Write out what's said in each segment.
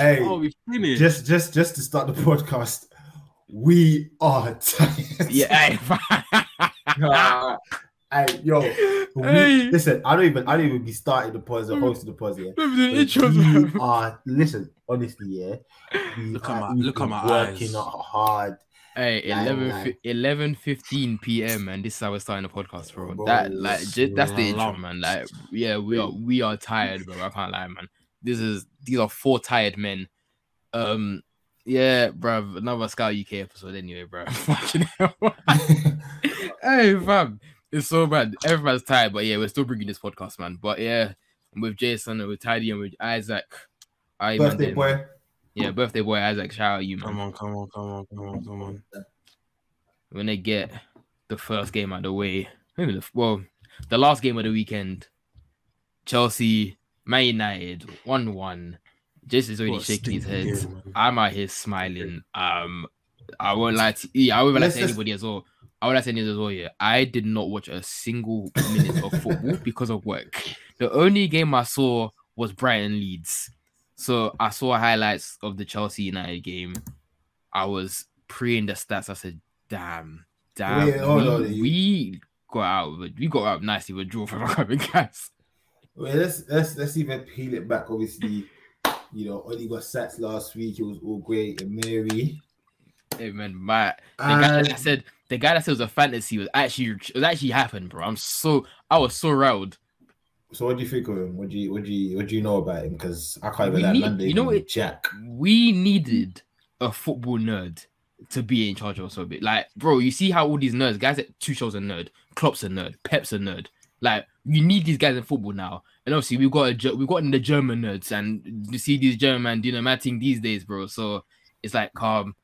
Hey, Oh, we finished. just just just to start the podcast, we are tired. Yeah, Ah, hey, yo, we- Hey. listen. I don't even I don't even be starting the pause or hosting the pause. Remember the we are listen. Honestly, yeah. Look at my- look at my working eyes. hard. Hey, Like, 11, like- fi- 11 15 p.m. and this is how we're starting the podcast, bro. Bro, that like j- that's the intro, man. Like, yeah, we are we are tired, bro. I can't lie, man. This is these are four tired men. Um, yeah, bro. Another Scout UK episode, anyway, bro. Fucking hell. hey, fam, it's so bad. Everyone's tired, but yeah, we're still bringing this podcast, man. But yeah, I'm with Jason and with Tidy and with Isaac. I Birthday boy. Yeah, birthday boy Isaac. Shout out you, man. Come on, come on, come on, come on, come on. when they get the first game out of the way. Maybe the well, the last game of the weekend, Chelsea, Man United, one one. Jason's already shaking his head. I'm out here smiling. Um, I won't lie to yeah, I won't lie to just- anybody as well. I would like to say this as well. Yeah, I did not watch a single minute of football because of work. The only game I saw was Brighton Leeds. So I saw highlights of the Chelsea United game. I was pre-ing the stats. I said, "Damn, damn, Wait, we, on, we got out. We got out nicely with a draw from our guys." Well, let's let's let's even peel it back. Obviously, you know, Ole got sats last week. It was all great and Mary. Hey man, my the guy that said the guy that said it was a fantasy was actually it was actually happened, bro. I'm so I was so riled. so, what do you think of him? What do you what do you what do you know about him? Because I can't even need- Monday. you know what- Jack. we needed a football nerd to be in charge of us a bit. Like, bro, you see how all these nerds, guys at Tuchel's a nerd, Klopp's a nerd, Pep's a nerd. Like, you need these guys in football now. And obviously, we've got a we've got the German nerds, and you see these German a mad thing these days, bro. So it's like um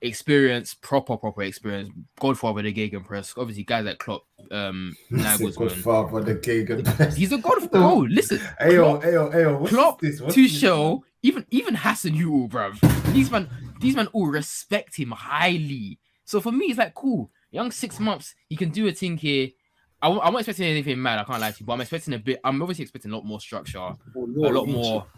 experience, proper proper experience. Godfather the Gegenpress. Obviously, guys like Klopp, um, Good Nagelsmann. father, the king. He's a god. Bro, listen, Ayo, ayo, ayo. What's Klopp, this? What's this? Even even Hasenhüttl, bruv. These man, these man all respect him highly. So for me, it's like cool. Young six months, he can do a thing here. I, am not expecting anything mad. I can't lie to you, but I'm expecting a bit. I'm obviously expecting a lot more structure, oh, a lot more.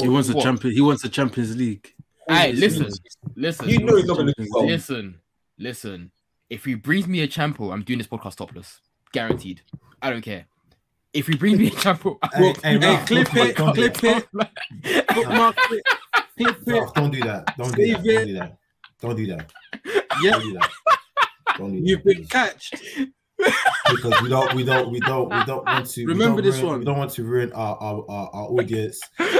He wants a champion. He wants a Champions League. Hey, listen, listen, You know he's not going to do well. listen, listen. If he brings me a champo, I'm doing this podcast topless, guaranteed. I don't care. If he brings me a champo, I Hey, hey, Hey, clip it, don't clip that. it, bookmark it, clip it. Don't do that. Don't do that. Don't do that. Don't do that. Yeah, Don't do that. Don't do that. you've been catched. Because we don't, we don't, we don't, we don't want to. Remember this ruin- one. We don't want to ruin our our, our, our audience.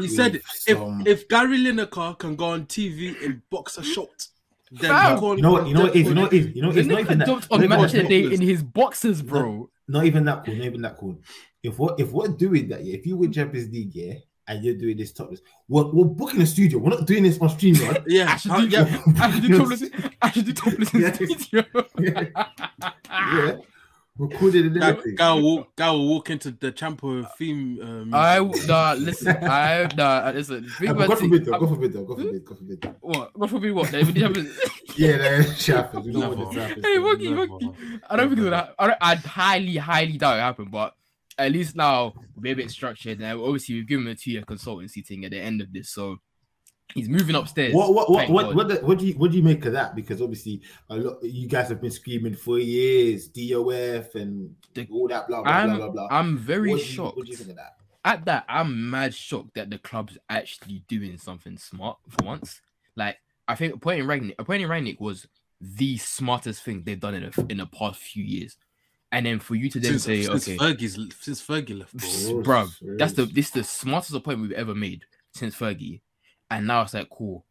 He said with if if Gary Lineker can go on TV in boxer shorts, then Fam. he can you know what, you know what it is, you know what it is, you know it's not even that. on not match that- of day in his boxes, bro. Not even that cool. Not even that cool. If what if we're doing that, yeah, if you win Champions League, yeah, and you're doing this topless, we're, we're booking a studio. We're not doing this on stream, man. Yeah, I should uh, do, yeah. I should do topless. I should do topless in Yes. studio. yeah, recorded and everything. guy, will walk, guy will walk into the Champo theme. Um, I nah, listen. I nah, listen. Think Uh, but about God it. forbid, though. I'm- God forbid, though. God forbid. God forbid. What? God forbid what? They would have- Yeah, that happens. We don't want this to happen. Hey, Wookie. Wookie. I don't think it's gonna. I don't, I highly, highly doubt it happened, but at least now we'll be a bit structured. And obviously, we've given him a two-year consultancy thing at the end of this, so he's moving upstairs. What what what what what, the, what do you what do you make of that? Because obviously, a lot you guys have been screaming for years, DOF and The- all that blah blah I'm, blah blah blah. I'm very what do you, shocked. What do you think of that? at that, I'm mad shocked that the club's actually doing something smart for once. Like, I think appointing Rangnick, appointing Rangnick was the smartest thing they've done in a, in the past few years. And then for you to then since, say, since okay, Fergie's since Fergie left, bro. Bro. bruv, that's the this is the smartest appointment we've ever made since Fergie. And now it's like, cool.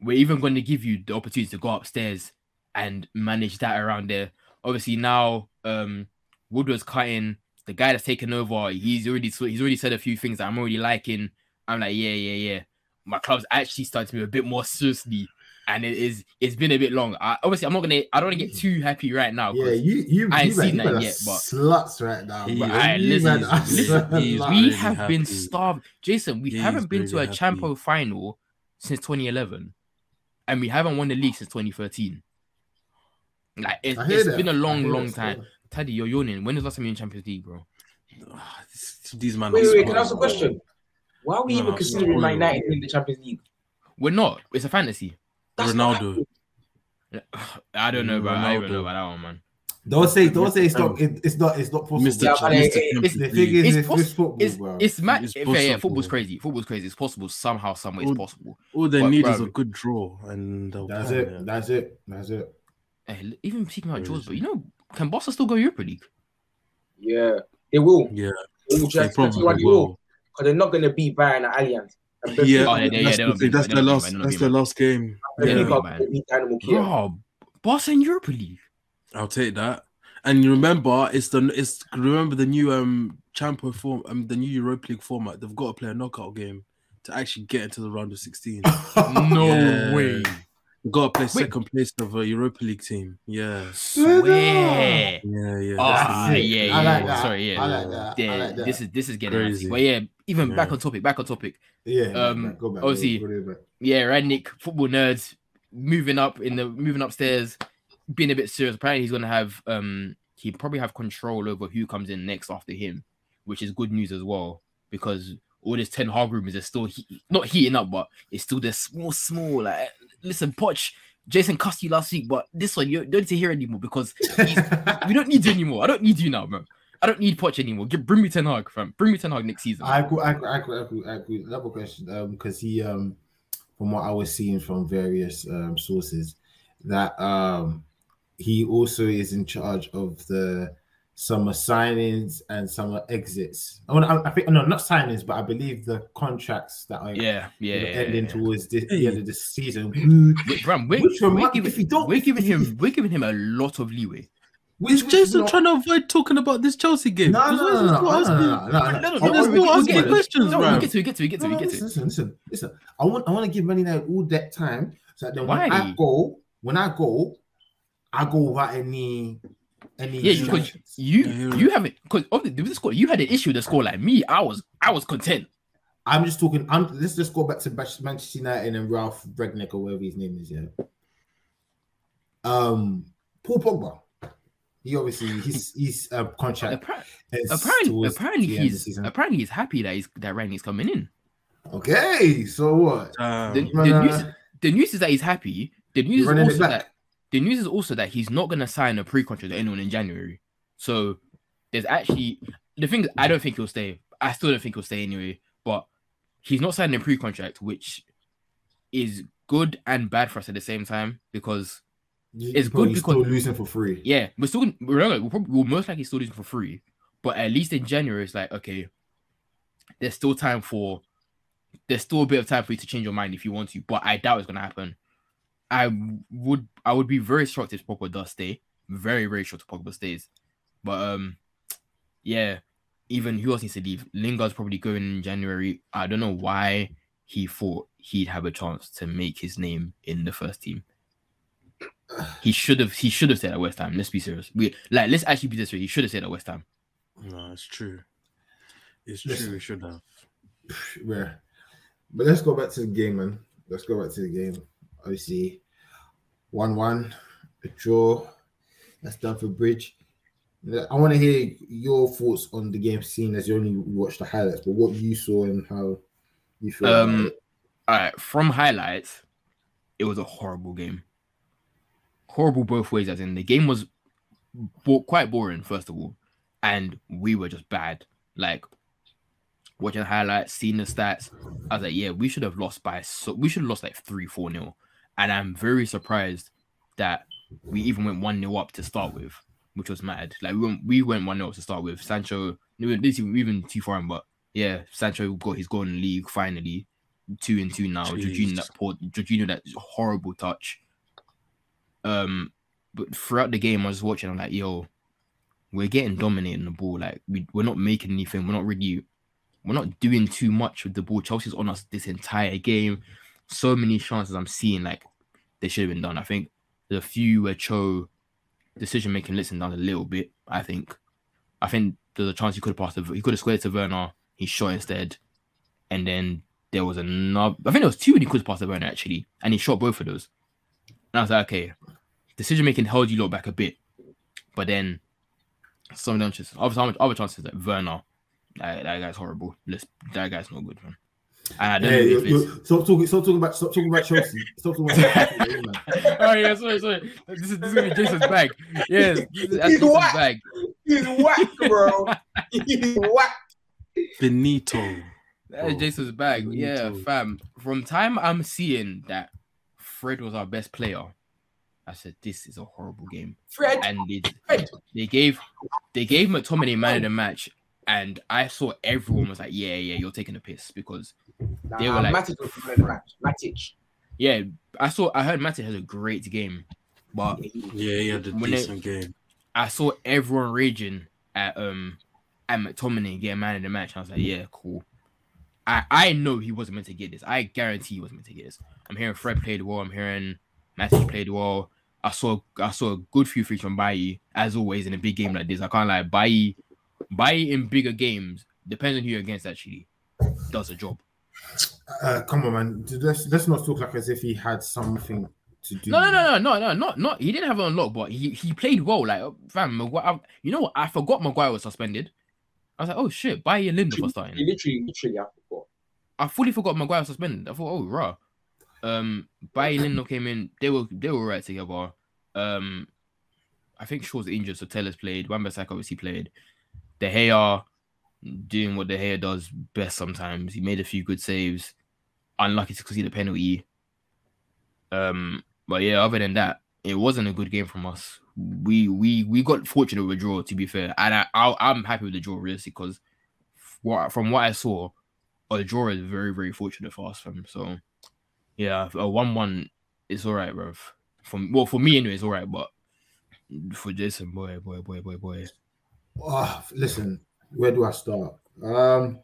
We're even going to give you the opportunity to go upstairs and manage that around there. Obviously, now um Woodward's cutting the guy that's taken over. He's already he's already said a few things that I'm already liking. I'm like, yeah, yeah, yeah. My club's actually starting to be a bit more seriously, and it is it's been a bit long. I, obviously, I'm not gonna I don't want to get too happy right now. Yeah, you you I ain't you, seen you that yet, but- sluts right now. He- bro. Alright, listen, man are listen, we really have been starved. Jason, we He haven't is been to a really happy. Champo final since 2011, and we haven't won the league since 2013. Like it, I hear it's that. been a long, long time. still. Teddy, you're yawning. When was the last time you were in Champions League, bro? Ah, These man. Wait, wait, wait, can I ask a question? Why are we No, even no, considering spoiler. Man United in the Champions League? We're not. It's a fantasy. That's Ronaldo. I don't know, bro. I don't Ronaldo. know about that one, man. Don't say, don't say it's not. It, it's not. It's not possible. Mr. Yeah, Ch- Mr. it- Champions The thing is, It's it's, poss- it's football, It's bro. it's mad. It's yeah, yeah, possible. football's crazy. Football's crazy. It's possible somehow, some way. It's possible. All they But, need is a good draw, and That's plan it. That's it. That's it. Eh, hey, even speaking about draws, but you know, can Barca still go Europa League? Yeah, it will. Yeah, They will they just probably what they will. will. Because they're not going to beat Bayern at Allianz. And Yeah, Oh, yeah, yeah, that's, they the don't thing, beat- that's they their don't last. Man, That's beat their last game. Benfica Yeah. will man. beat Dynamo Kiev. Bro, Barca in Europa League. I'll take that. And you remember, it's the it's remember the new um Champion form, um the new Europa League format. They've got to play a knockout game to actually get into the round of sixteen. No Yeah. way. They've got to play Wait. second place of a Europa League team. Yeah, Swear. yeah, yeah. Ah, that's it. yeah, yeah. I like that. Sorry, yeah. I like that. I like that. this is this is getting Crazy. crazy. But yeah, even back on topic, back on topic. Yeah. Um, man, go back. obviously- go, go, go back. Yeah, Rangnick, football nerds, moving up in the moving upstairs, being a bit serious. Apparently, he's gonna have um he probably have control over who comes in next after him, which is good news as well because all this Ten Hag rumors are still he- not heating up, but it's still this small, small. Like, listen, Poch, Jason cussed you last week, but this one you don't need to hear anymore because we don't need you anymore. I don't need you now, bro. I don't need Poch anymore. Give, bring me Ten Hag, fam. Bring me Ten Hag next season. I agree, I agree, I agree, I agree, I agree. Another question, um, because he, um, from what I was seeing from various um sources, that um, he also is in charge of the summer signings and summer exits. I, want, I, I think no, not signings, but I believe the contracts that are yeah, yeah, yeah, ending yeah. towards this, the Hey. end of the season. Who, Wait, Bram, we're, Which we're giving, if you don't- we're giving him we're giving him a lot of leeway. Is Jason no, trying to avoid talking about this Chelsea game? No, no, Because no, no, no, no, no, no, no, No, no. no, I no, want- no, Let's we- not we ask get questions, No, bro. we get to, we get to, we get to, we No, get listen, to. listen, listen, listen. I want, I want to give Man United all that time so that then when I go, when I go, I go without any, any. Yeah, because you Yeah, you're you haven't because of the, the score you had an issue with the score like me. I was I was content. I'm just talking. I'm. Let's just go back to Bach- Manchester United and Ralph Regnick or whatever his name is. Yeah. Um, Paul Pogba. He obviously he's his uh, contract. Appar- Apparently, apparently the end of the he's apparently he's happy that he's that Randy's coming in. okay. So what? Damn. The, the news the news is that he's happy. The news is also that the news is also that he's not gonna sign a pre-contract with anyone in January. So there's actually the thing. I don't think he'll stay. I still don't think he'll stay anyway. But he's not signing a pre-contract, which is good and bad for us at the same time because You- It's good still because- losing for free. yeah, we're still we're, we'll probably we'll most likely still lose for free. But at least in January, it's like okay, there's still time for there's still a bit of time for you to change your mind if you want to. But I doubt it's gonna happen. I would I would be very shocked if Pogba does stay. Very very shocked if Pogba stays. But um, yeah, even who else needs to leave? Lingard's probably going in January. I don't know why he thought he'd have a chance to make his name in the first team. He should have. He should have stayed at West Ham. Let's be serious. We like. Let's actually be this way. He should have stayed at West Ham. No, it's true. It's Listen. true. We should have. Yeah. But let's go back to the game, man. Let's go back to the game. Obviously, one-one, a draw. That's done for Bridge. I want to hear your thoughts on the game, seeing as you only watched the highlights, but what you saw and how you feel. Um, all right. From highlights, it was a horrible game. Horrible both ways. As in, the game was bo- quite boring. First of all, and we were just bad. Like watching highlights, seeing the stats, I was like, yeah, we should have lost by so we should have lost like three, four nil. And I'm very surprised that we even went one nil up to start with, which was mad. Like we went we went one nil to start with. Sancho, this isn't even too far, in, but yeah, Sancho got his goal in the league finally, two and two now. Jorginho that poor, Jorginho that horrible touch. Um, but throughout the game, I was watching. I'm like, yo, we're getting dominating the ball. Like we we're not making anything. We're not really, we're not doing too much with the ball. Chelsea's on us this entire game. So many chances I'm seeing like they should have been done. I think the few where Cho decision making him down a little bit. I think, I think there's a chance he could have passed. He could have squared to Werner. He shot instead, and then there was another. I think there was two when he could have passed to Werner actually, and he shot both of those. And I was like, okay, decision making held you lot back a bit, but then some of just other, other chances like Werner, that, that guy's horrible. Let's, that guy's not good, man. Ah, I don't Hey, know if it's. stop talking. Stop talking about. Stop talking about Chelsea. Stop talking about Chelsea. oh yeah, sorry, sorry. This is this is gonna be Jason's bag. Yes, this is He's Jason's bag. He's whack, bro. He's whack. Benito. That is Jason's bag. me Yeah, fam. From time I'm seeing that Fred was our best player, I said this is a horrible game. Fred, And they, Fred. they gave they gave McTominay man of the match, and I saw everyone was like, yeah, yeah, you're taking a piss because Nah, They were like- Matic was the match. Matic. yeah, I saw I heard Matty has a great game, but Yeah, he had a When it- decent game. I saw everyone raging at um at McTominay get man of the match. I was like, yeah, cool. I I know he wasn't meant to get this. I guarantee he wasn't meant to get this. I'm hearing Fred played well. I'm hearing Matthew played well. I saw I saw a good few freaks from Bailly as always in a big game like this. I can't lie. Bailly, Bailly in bigger games, depends on who you're against. Actually, does a job. Uh, come on, man. Let's let's not talk like as if he had something to do. No, no, no, no, no, no, not not. He didn't have it on lock, but he he played well. Like fam, Maguire. You know what? I forgot Maguire was suspended. I was like, oh shit, Bailly and Lindelöf starting. He literally, literally, I forgot. I fully forgot Maguire was suspended. I thought, oh, raw. Um, Bailly and Lindelöf came in. They were they were right together. Um, I think Shaw's injured, so Taylor's played. Wan-Bissaka obviously played. De Gea doing what De Gea does best sometimes. He made a few good saves. Unlucky to concede a penalty. Um, but yeah, other than that, it wasn't a good game from us. We we we got fortunate with a draw, to be fair, and I, I I'm happy with the draw, really, because what from what I saw, a draw is very very fortunate for us, fam. So yeah, a one-one is all right, bro. From well, for me anyway, it's all right, but for Jason, boy, boy, boy, boy, boy. Ah, listen, where do I start? Um,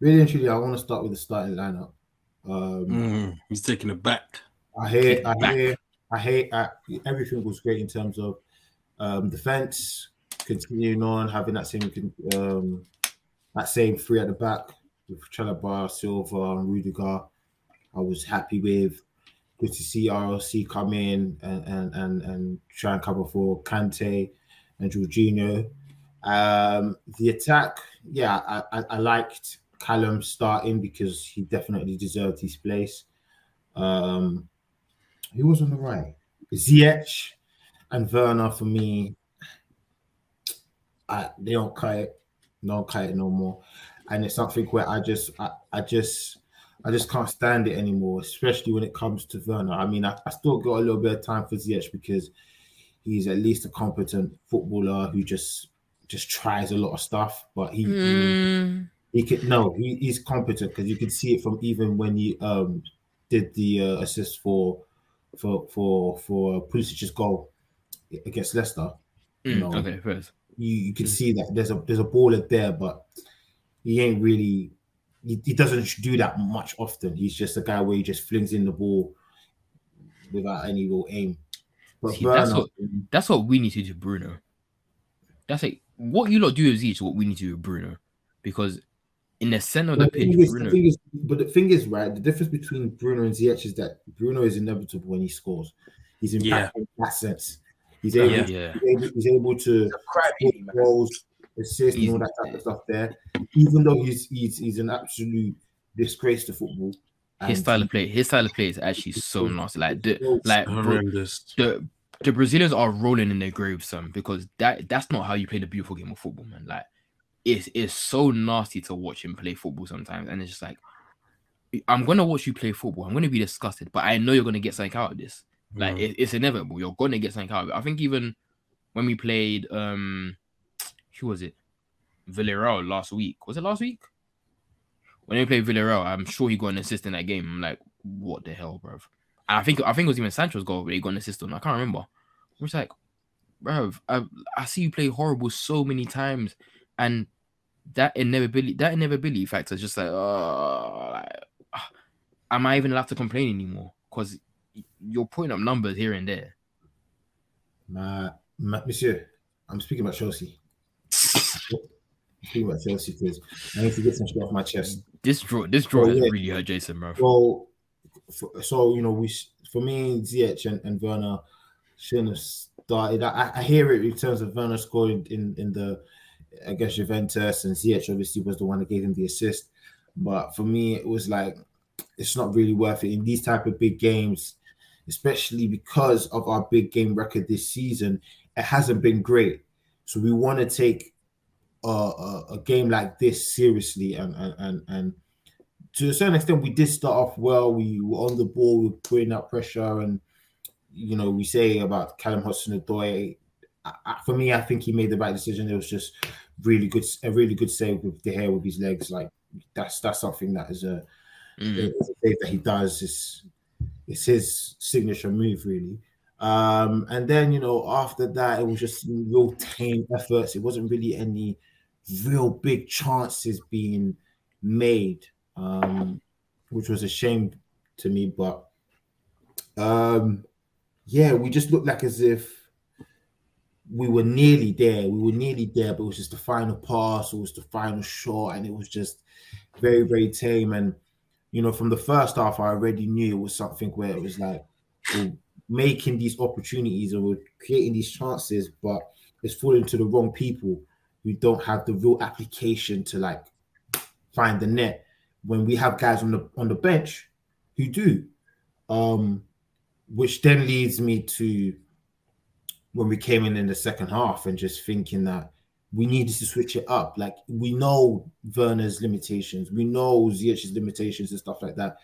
really and truly, I want to start with the starting lineup. Um, Mm, he's taking it back. I hear, I Back. hear, I hear. Uh, everything was great in terms of um, defense, continuing on having that same um, that same three at the back with Chalobah, Silva, and Rudiger. I was happy with. Good to see RLC come in and and and, and try and cover for Kante and Jorginho. Um, the attack, yeah, I, I, I liked Callum starting because he definitely deserved his place. Um, who was on the right? Ziyech and Werner for me. I, they don't cut it, don't cut it no more, and it's something where I just, I, I just, I just can't stand it anymore, especially when it comes to Werner. I mean, I, I still got a little bit of time for Ziyech because he's at least a competent footballer who just, just tries a lot of stuff, but he, he he could no, he, he's competent because you can see it from even when he um did the uh, assist for for for for Pulisic's goal against Leicester. Mm, No. Okay, first. You you can see that there's a there's a baller there, but he ain't really he, he doesn't do that much often. He's just a guy where he just flings in the ball without any real aim. But See, that's what- That's what we need to do, Bruno. That's like what you lot do with Ziyech is what we need to do with Bruno, because in the center of the the pitch, thing is- Bruno. the thing is- but the thing is, right, the difference between Bruno and Ziyech is that Bruno is inevitable when he scores. He's impactful Yeah. in that sense. He's able, Yeah. yeah, he's able, he's able to He's a crybaby, man. goals, assist, and all that type of stuff there. Even though he's he's, he's an absolute disgrace to football. his style of play, his style of play is actually so nasty. Like the like Horrendous. the the Brazilians are rolling in their graves, son, because that that's not how you play the beautiful game of football, man. Like it's it's so nasty to watch him play football sometimes, and it's just like I'm gonna watch you play football. I'm gonna be disgusted, but I know you're gonna get something out of this. Like Mm. it, it's inevitable. You're gonna get something out of it. I think even when we played um who was it? Villarreal last week. Was it last week? When we played Villarreal, I'm sure he got an assist in that game. I'm like, what the hell, bro? I think I think it was even Sancho's goal where he got an assist on. I can't remember. I was like, bro, I, I see you play horrible so many times, and that inevitability that inevitability factor is just like, oh, like, ah, am I even allowed to complain anymore? Because you're putting up numbers here and there. Ma, ma, Monsieur, I'm speaking about Chelsea. I'm speaking about Chelsea because I need to get some shit off my chest. This draw, this draw Oh, has yeah. really hurt Jason, bro. So, for, so you know, we for me, Ziyech and, and Werner shouldn't have started. I, I hear it in terms of Werner scoring in in the against Juventus, and Ziyech obviously was the one that gave him the assist. But for me, it was like it's not really worth it in these type of big games, especially because of our big game record this season. It hasn't been great, so we want to take a, a, a game like this seriously and and and. and to a certain extent, we did start off well. We were on the ball, we were putting out pressure, and you know, we say about Callum Hudson-Odoi. For me, I think he made the right decision. It was just really good, a really good save with the hair with his legs. Like that's that's something that is a, Mm. a save that he does. It's it's his signature move, really. Um, and then you know, after that, it was just real tame efforts. It wasn't really any real big chances being made, um, which was a shame to me. But um, yeah, we just looked like as if we were nearly there. We were nearly there, but it was just the final pass, it was the final shot, and it was just very, very tame. And you know, from the first half, I already knew it was something where it was like we're making these opportunities and we're creating these chances, but it's falling to the wrong people who don't have the real application to like find the net. When we have guys on the on the bench who do, um, which then leads me to when we came in in the second half and just thinking that we needed to switch it up. Like we know Werner's limitations, we know Ziyech's limitations and stuff like that.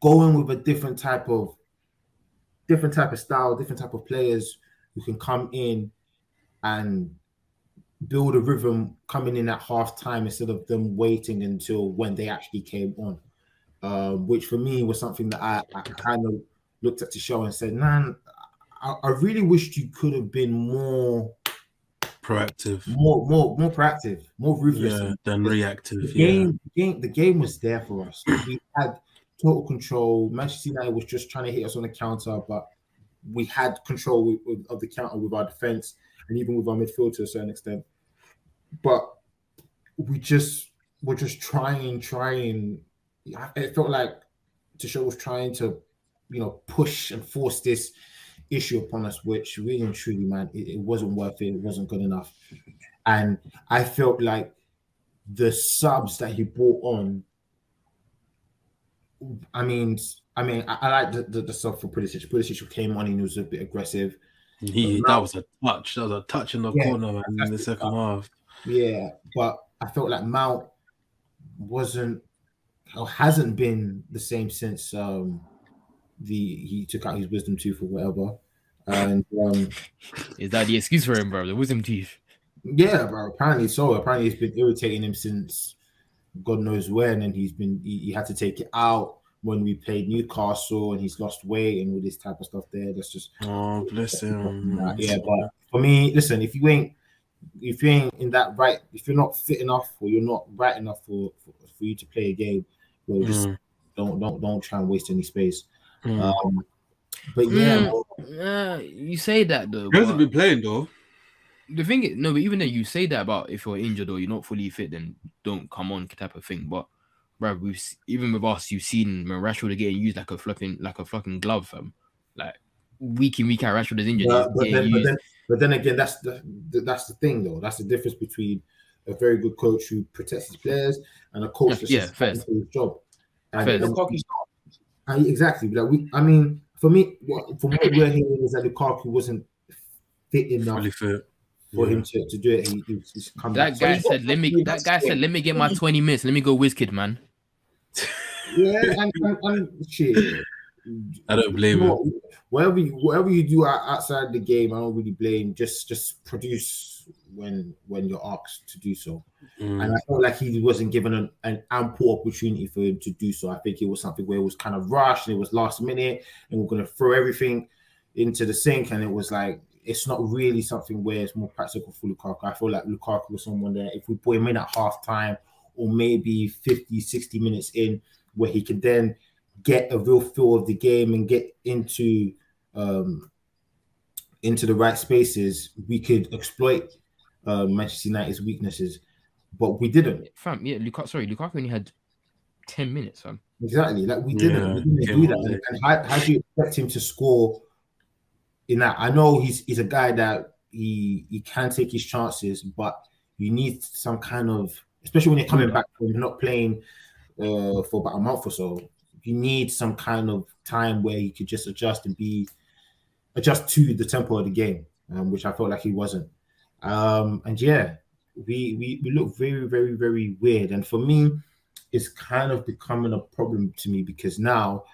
Going with a different type of different type of style, different type of players who can come in and build a rhythm coming in at half time instead of them waiting until when they actually came on. Um, which for me was something that I, I kind of looked at the show and said, man, I, I really wished you could have been more Proactive. more more more proactive, more ruthless. Yeah, than reactive. The Yeah. game, the game, the game was there for us. We had total control. Manchester United was just trying to hit us on the counter, but we had control of the counter with our defense and even with our midfield to a certain extent. But we just were just trying, trying. It felt like Tuchel was trying to, you know, push and force this issue upon us, which really and truly, man, it, it wasn't worth it. It wasn't good enough. And I felt like the subs that he brought on. I mean, I mean, I, I like the, the, the sub for Pulisic. Pulisic came on and he was a bit aggressive. He, that was a touch. That was a touch in the Yeah, corner, man, in the second half. Yeah, but I felt like Mount wasn't or hasn't been the same since um the he took out his wisdom tooth or whatever. And um Is that the excuse for him, bro? The wisdom teeth. yeah, bro, apparently so. Apparently it's been irritating him since God knows when, and he's been he, he had to take it out when we played Newcastle and he's lost weight and all this type of stuff there. That's just Oh, bless him. Yeah, but for me, listen, if you ain't if you ain't in that right, if you're not fit enough or you're not right enough for for, for you to play a game, well, just Mm, don't don't don't try and waste any space. mm. Um, but yeah, Mm, uh, you say that though. He hasn't been playing though. the thing is, no, but even then, you say that about if you're injured or you're not fully fit, then don't come on type of thing. But, bro, we've even with us, you've seen when Rashford getting used like a fucking like a fucking glove, fam. Like week in week out, Rashford is injured. but, but then but then but then again, that's the the- that's the thing though. That's the difference between a very good coach who protects his players and a coach that's Yeah, just fair. his job. And, Fair. and- Lukaku's and exactly, like we, I mean, for me, what, from what we're hearing is that Lukaku wasn't fit enough Fully fit. for him to, to do it. He, he's, he's come That back. So guy he's said, "Let me." That guy said, "Let me get my twenty minutes. Let me go, WizKid, man." Yeah, and, and, and shit. I don't blame You him. Whatever you, whatever you do outside the game, I don't really blame. Just just produce when when you're asked to do so. Mm. And I felt like he wasn't given an, an ample opportunity for him to do so. I think it was something where it was kind of rushed and it was last minute, and we're going to throw everything into the sink. And it was like it's not really something where it's more practical for Lukaku. I feel like Lukaku was someone that if we put him in at half time or maybe 50, 60 minutes in, where he could then get a real feel of the game and get into um into the right spaces, we could exploit uh, Manchester United's weaknesses. But we didn't. Fam, yeah, Lukaku. Sorry, Lukaku only had ten minutes, fam. Exactly. Like we didn't, Yeah, we didn't came do that. on And, and how, how do you expect him to score in that? I know he's he's a guy that he he can take his chances, but you need some kind of especially when you're coming back from not playing uh, for about a month or so. You need some kind of time where you could just adjust and be adjust to the tempo of the game, um, which I felt like he wasn't. Um, and yeah, we, we we look very very very weird. And for me, it's kind of becoming a problem to me because now,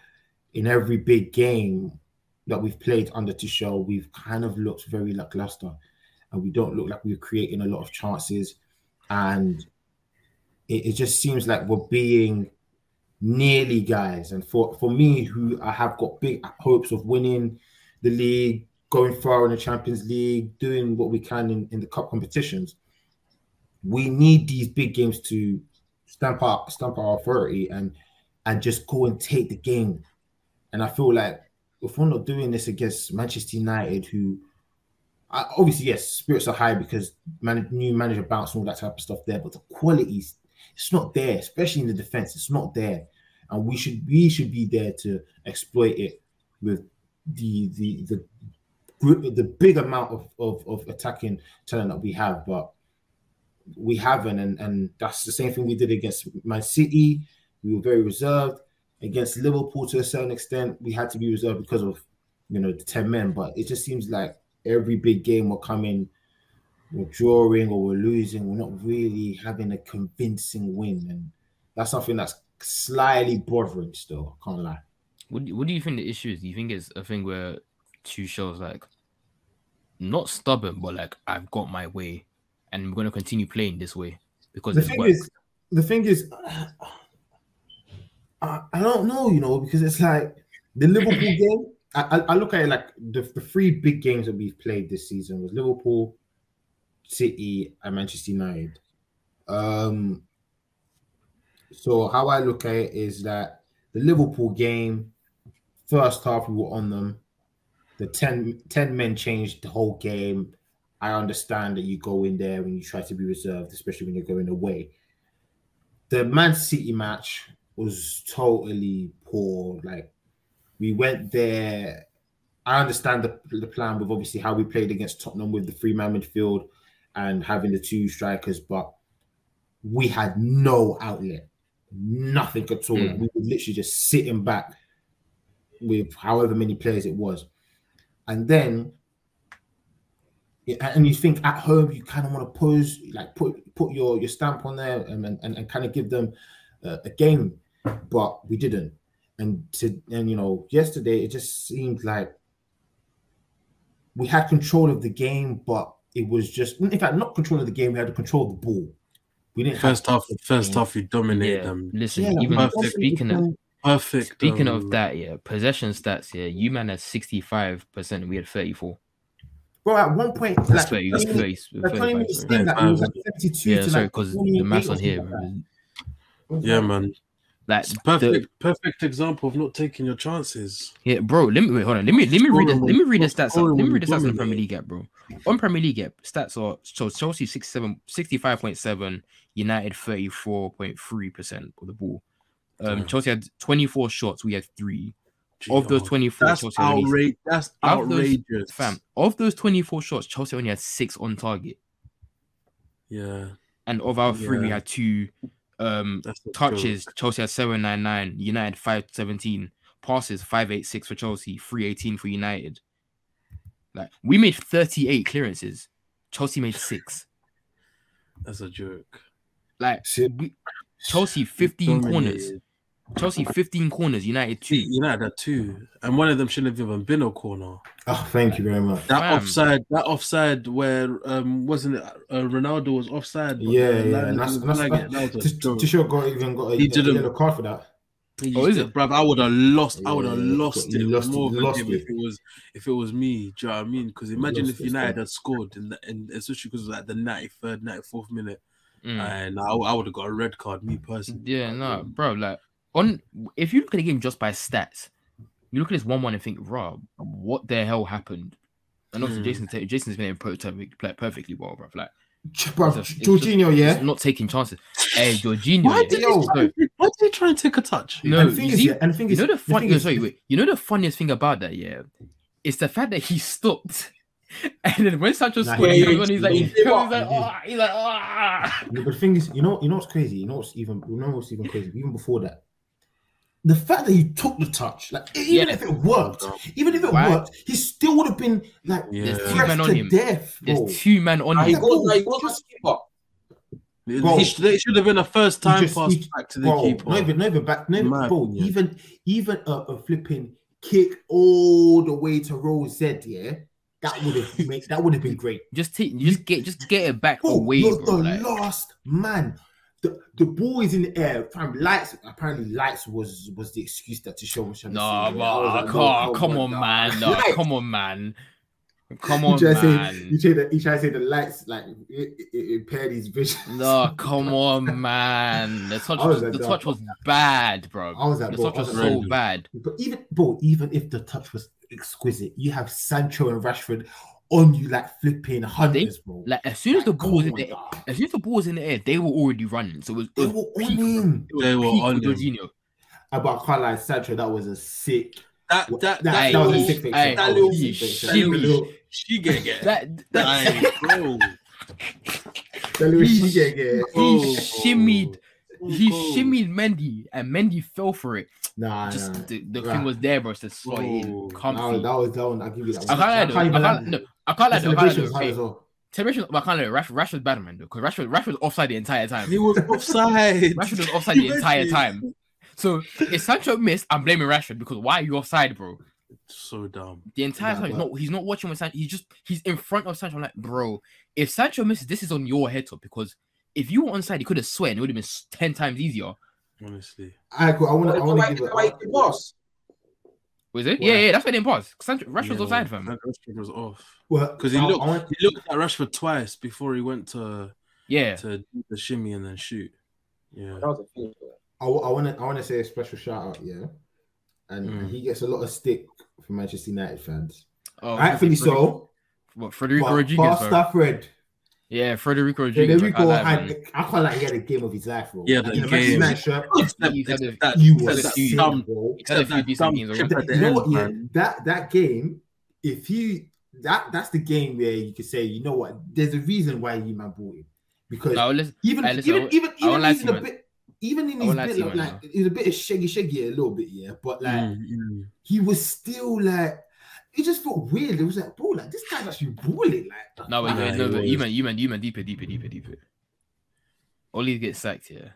in every big game that we've played under Tuchel, we've kind of looked very lackluster, and we don't look like we're creating a lot of chances, and it, it just seems like we're being nearly guys. And for for me, who I have got big hopes of winning the league, going far in the Champions League, doing what we can in, in the cup competitions, we need these big games to stamp out stamp our authority and and just go and take the game. And I feel like if we're not doing this against Manchester United, who uh, obviously yes, spirits are high because man, new manager bounce and all that type of stuff there, but the quality it's not there, especially in the defense. It's not there, and we should we should be there to exploit it with the the the the big amount of, of, of attacking talent that we have, but we haven't, and, and that's the same thing we did against Man City. We were very reserved against Liverpool to a certain extent. We had to be reserved because of you know the ten men, but it just seems like every big game we're coming, we're drawing or we're losing. We're not really having a convincing win, and that's something that's slightly bothering. Still, I can't lie. What do, what do you think the issue is? Do you think it's a thing where Tuchel's like not stubborn, but like I've got my way, and I'm going to continue playing this way because the thing worked. is, the thing is, I, I don't know, you know, because it's like the Liverpool game. I, I, I look at it like the, the three big games that we've played this season was Liverpool, City, and Manchester United. Um, so how I look at it is that the Liverpool game, first half we were on them. The 10, 10 men changed the whole game. I understand that you go in there and you try to be reserved, especially when you're going away. The Man City match was totally poor. Like we went there. I understand the, the plan with obviously how we played against Tottenham with the three man midfield and having the two strikers, but we had no outlet, nothing at all. Mm. We were literally just sitting back with however many players it was. And then yeah, and you think at home you kind of want to pose like put put your your stamp on there and and, and kind of give them uh, a game but we didn't and to and you know yesterday it just seemed like we had control of the game but it was just in fact not control of the game we had to control the ball we didn't First half, first half, you dominated Yeah, them. listen, Yeah, even perfect. speaking of Perfect. speaking um, of that, yeah, possession stats, yeah, you man had sixty five percent, we had thirty four. bro at one point That's like, thirty, that's 20 30, like 20 minutes 35, in, like, we was at 72 Yeah, to sorry, like because the 28 maths or on here, something like that. It was Yeah, like- man. Like It's the- perfect. perfect example of not taking your chances. Yeah, bro. Let me wait. Hold on. Let me let me read the, let me read the stats. Up. Let me read the stats on dominate. Premier League app, bro. On Premier League app, stats are so Chelsea 67, 65.7, United thirty four point three percent of the ball. Um, Chelsea had twenty four shots. We had three. Of those twenty four, that's Chelsea outrageous. That's Of those- outrageous, fam. Of those twenty four shots, Chelsea only had six on target, Yeah, and of our three, we had two um touches. joke. Chelsea had seven nine nine. United five seventeen. Passes five eight six for Chelsea. Three eighteen for United. Like we made thirty eight clearances. Chelsea made six. That's a joke. Like we, Chelsea fifteen corners. Dominated. Chelsea fifteen corners. United two. United had two, and one of them shouldn't have even been a corner. oh thank you very much That Fam. offside, that offside where um wasn't it uh, Ronaldo was offside? Yeah, yeah, line and that's- didn't that's- That was a To, joke. to got even got a, He didn't- yellow card for that. He Oh, is just- it? bruv? I would have lost. I would have lost it. lost- more than lost him it. if it was if it was me. Do you know what I mean? Because imagine if United had scored in the, in especially because it was like the ninety third, ninety fourth minute, Mm. and I, I would have got a red card. Me personally. Yeah, no, bro. Like on, if you look at the game just by stats, you look at this one one and think, Rob, what the hell happened? And also, Hmm. Jason, Jason's been perfectly, like, perfectly well, bro. Like, Bro, It's just- Jorginho, just yeah. not taking chances. Hey, Jorginho. Why yeah, did Yo. he try, why did he try and take a touch? No, and the thing you is, see- yeah, and the thing You is, know the the fun. thing is- sorry, wait. You know the funniest thing about that, yeah, it's the fact that he stopped And then when Sancho Nah, scored, he- he comes on, he's like, he- he's like, he- oh, he's like, oh. No, but the thing is, you know, you know what's crazy. You know what's even, you know what's even crazy. Even before that, the fact that he took the touch, like even Yeah. if it worked, oh, even if it Right. worked, he still would have been like Yeah. There's two men on to him. death, bro. There's two men on Nah, he him. goes, nah, he goes as keeper. Bro. He should, it should have been a first time just- pass he- back to the bro, keeper. not even, not even back, not even, bro, opinion. even, even a, a flipping kick all the way to Row Z, yeah, that would have made, that would have been great. Just take, just get, just get it back Bro, away, you're bro. the Like, last man. The, the ball is in the air. Fam, lights. Apparently, lights was was the excuse that to show me. no, but come, come on, man. No, come on, man. Come on, to say man. you try to you try to say the lights like it, it, it impaired his vision. No, come on, man. The touch, was like, the touch was bad, bro. I was like, The bro, touch was was so bad. But even bro, even if the touch was exquisite, you have Sancho and Rashford on you like flipping hunters, bro. Like as soon as the ball was in the on, dog. as soon as the ball was in the air, they were already running. So it was, it They was were on him. They were on with him. Jorginho. Ah, but I can't lie, Sancho, that was a sick. That That, that that, that, that was a little- sick fix. hey, That little was a sick shimmy. little- she get get. That that Aye, bro. that little He- shige, yeah. he Oh, shimmied, oh, he oh. shimmied Mendy, and Mendy fell for it. Nah, Just nah. the, the Right. thing was there, bro. It's to slot in, Whoa. Oh. That comfy. was, that was that one. I'll give you that I one. can't lie, though. I can't, lie. no, I can't lie. The though, I can't celebration lie. though. as well. But I can't lie. Rashford, Rashford's bad, man. Because Rashford, Rashford was offside the entire time. He was offside. Rashford was offside the entire time. So if Sancho missed, I'm blaming Rashford because why are you offside, bro? So dumb. The entire Nah, time he's not he's not watching with Sancho. He's just he's in front of Sancho. I'm like, bro, if Sancho misses, this is on your head top because if you were onside, he could have sweat and it would have been ten times easier. Honestly. I, I want to. I want Why- to give it. why he can pass? Was it? Why? Yeah, yeah, that's why they didn't pause. Sancho, Rashford's Yeah, offside, fam. That Rashford was off Well, because he I- looked I he looked at Rashford twice before he went to Yeah, to do the shimmy and then shoot. Yeah. That was a finish. I, want to. I want to say a special shout out. Yeah, and Mm. he gets a lot of stick from Manchester United fans. oh, Rightfully Frederico- so. What Federico But Rodriguez, bro. Faster Fred. Yeah, Federico Rodriguez. Federico like, had. man. I can't like he had a game of his life, bro. Yeah, the in a game. United shirt, Except, He's had except that, he was that huge. sick, dumb, bro. He's except that decent dumb games chip the you know what? Yeah, that that game. If you that that's the game where you could say, you know what? There's a reason why you man bought him because No, listen, even Hey, listen, I even won't- even even even you, a man. bit. Even in his won't lie to bit, you, like, man, like he's a bit of shaggy, shaggy a little bit, yeah. But like Mm, mm. he was still like, it just felt weird. It was like, bro, like this guy's actually balling. Like, no, wait, wait, no, but was. you man, you man, you man, deeper, deeper, deeper, deeper. Ole gets sacked here.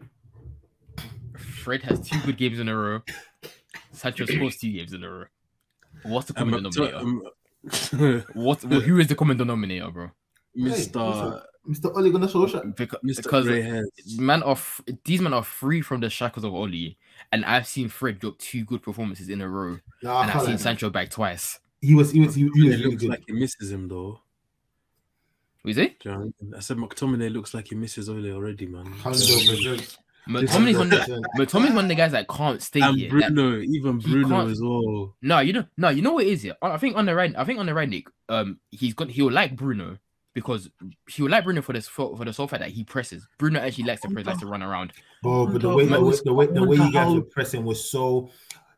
Fred has two good games in a row. Sancho scores two games in a row. What's the Um, common so, denominator? um, What? well, who is the common denominator, bro? Mr. Mr. Ole Gunnar Solskjaer. Because, Mr. because Grey Hairs. man of these men are free from the shackles of Ole, and I've seen Fred drop two good performances in a row, Nah, I and I've can't seen lie. Sancho back twice. He was, he was, he, he was really looks good. like he misses him though. Was it? Do you know what I said McTominay looks like he misses Ole already, man. Hundred percent. McTominay's one, of the, 100%. McTominay's one of the guys that can't stay And here. That- Bruno, even Bruno as well. no, you know, no, you know what it is here. I think on the right, I think on the right, Nick, um, he's got he'll like Bruno because he will like Bruno for this for, for the sole fact that he presses. Bruno actually likes to press, likes to run around. Oh, but the way the way the way, the way you guys were pressing was so,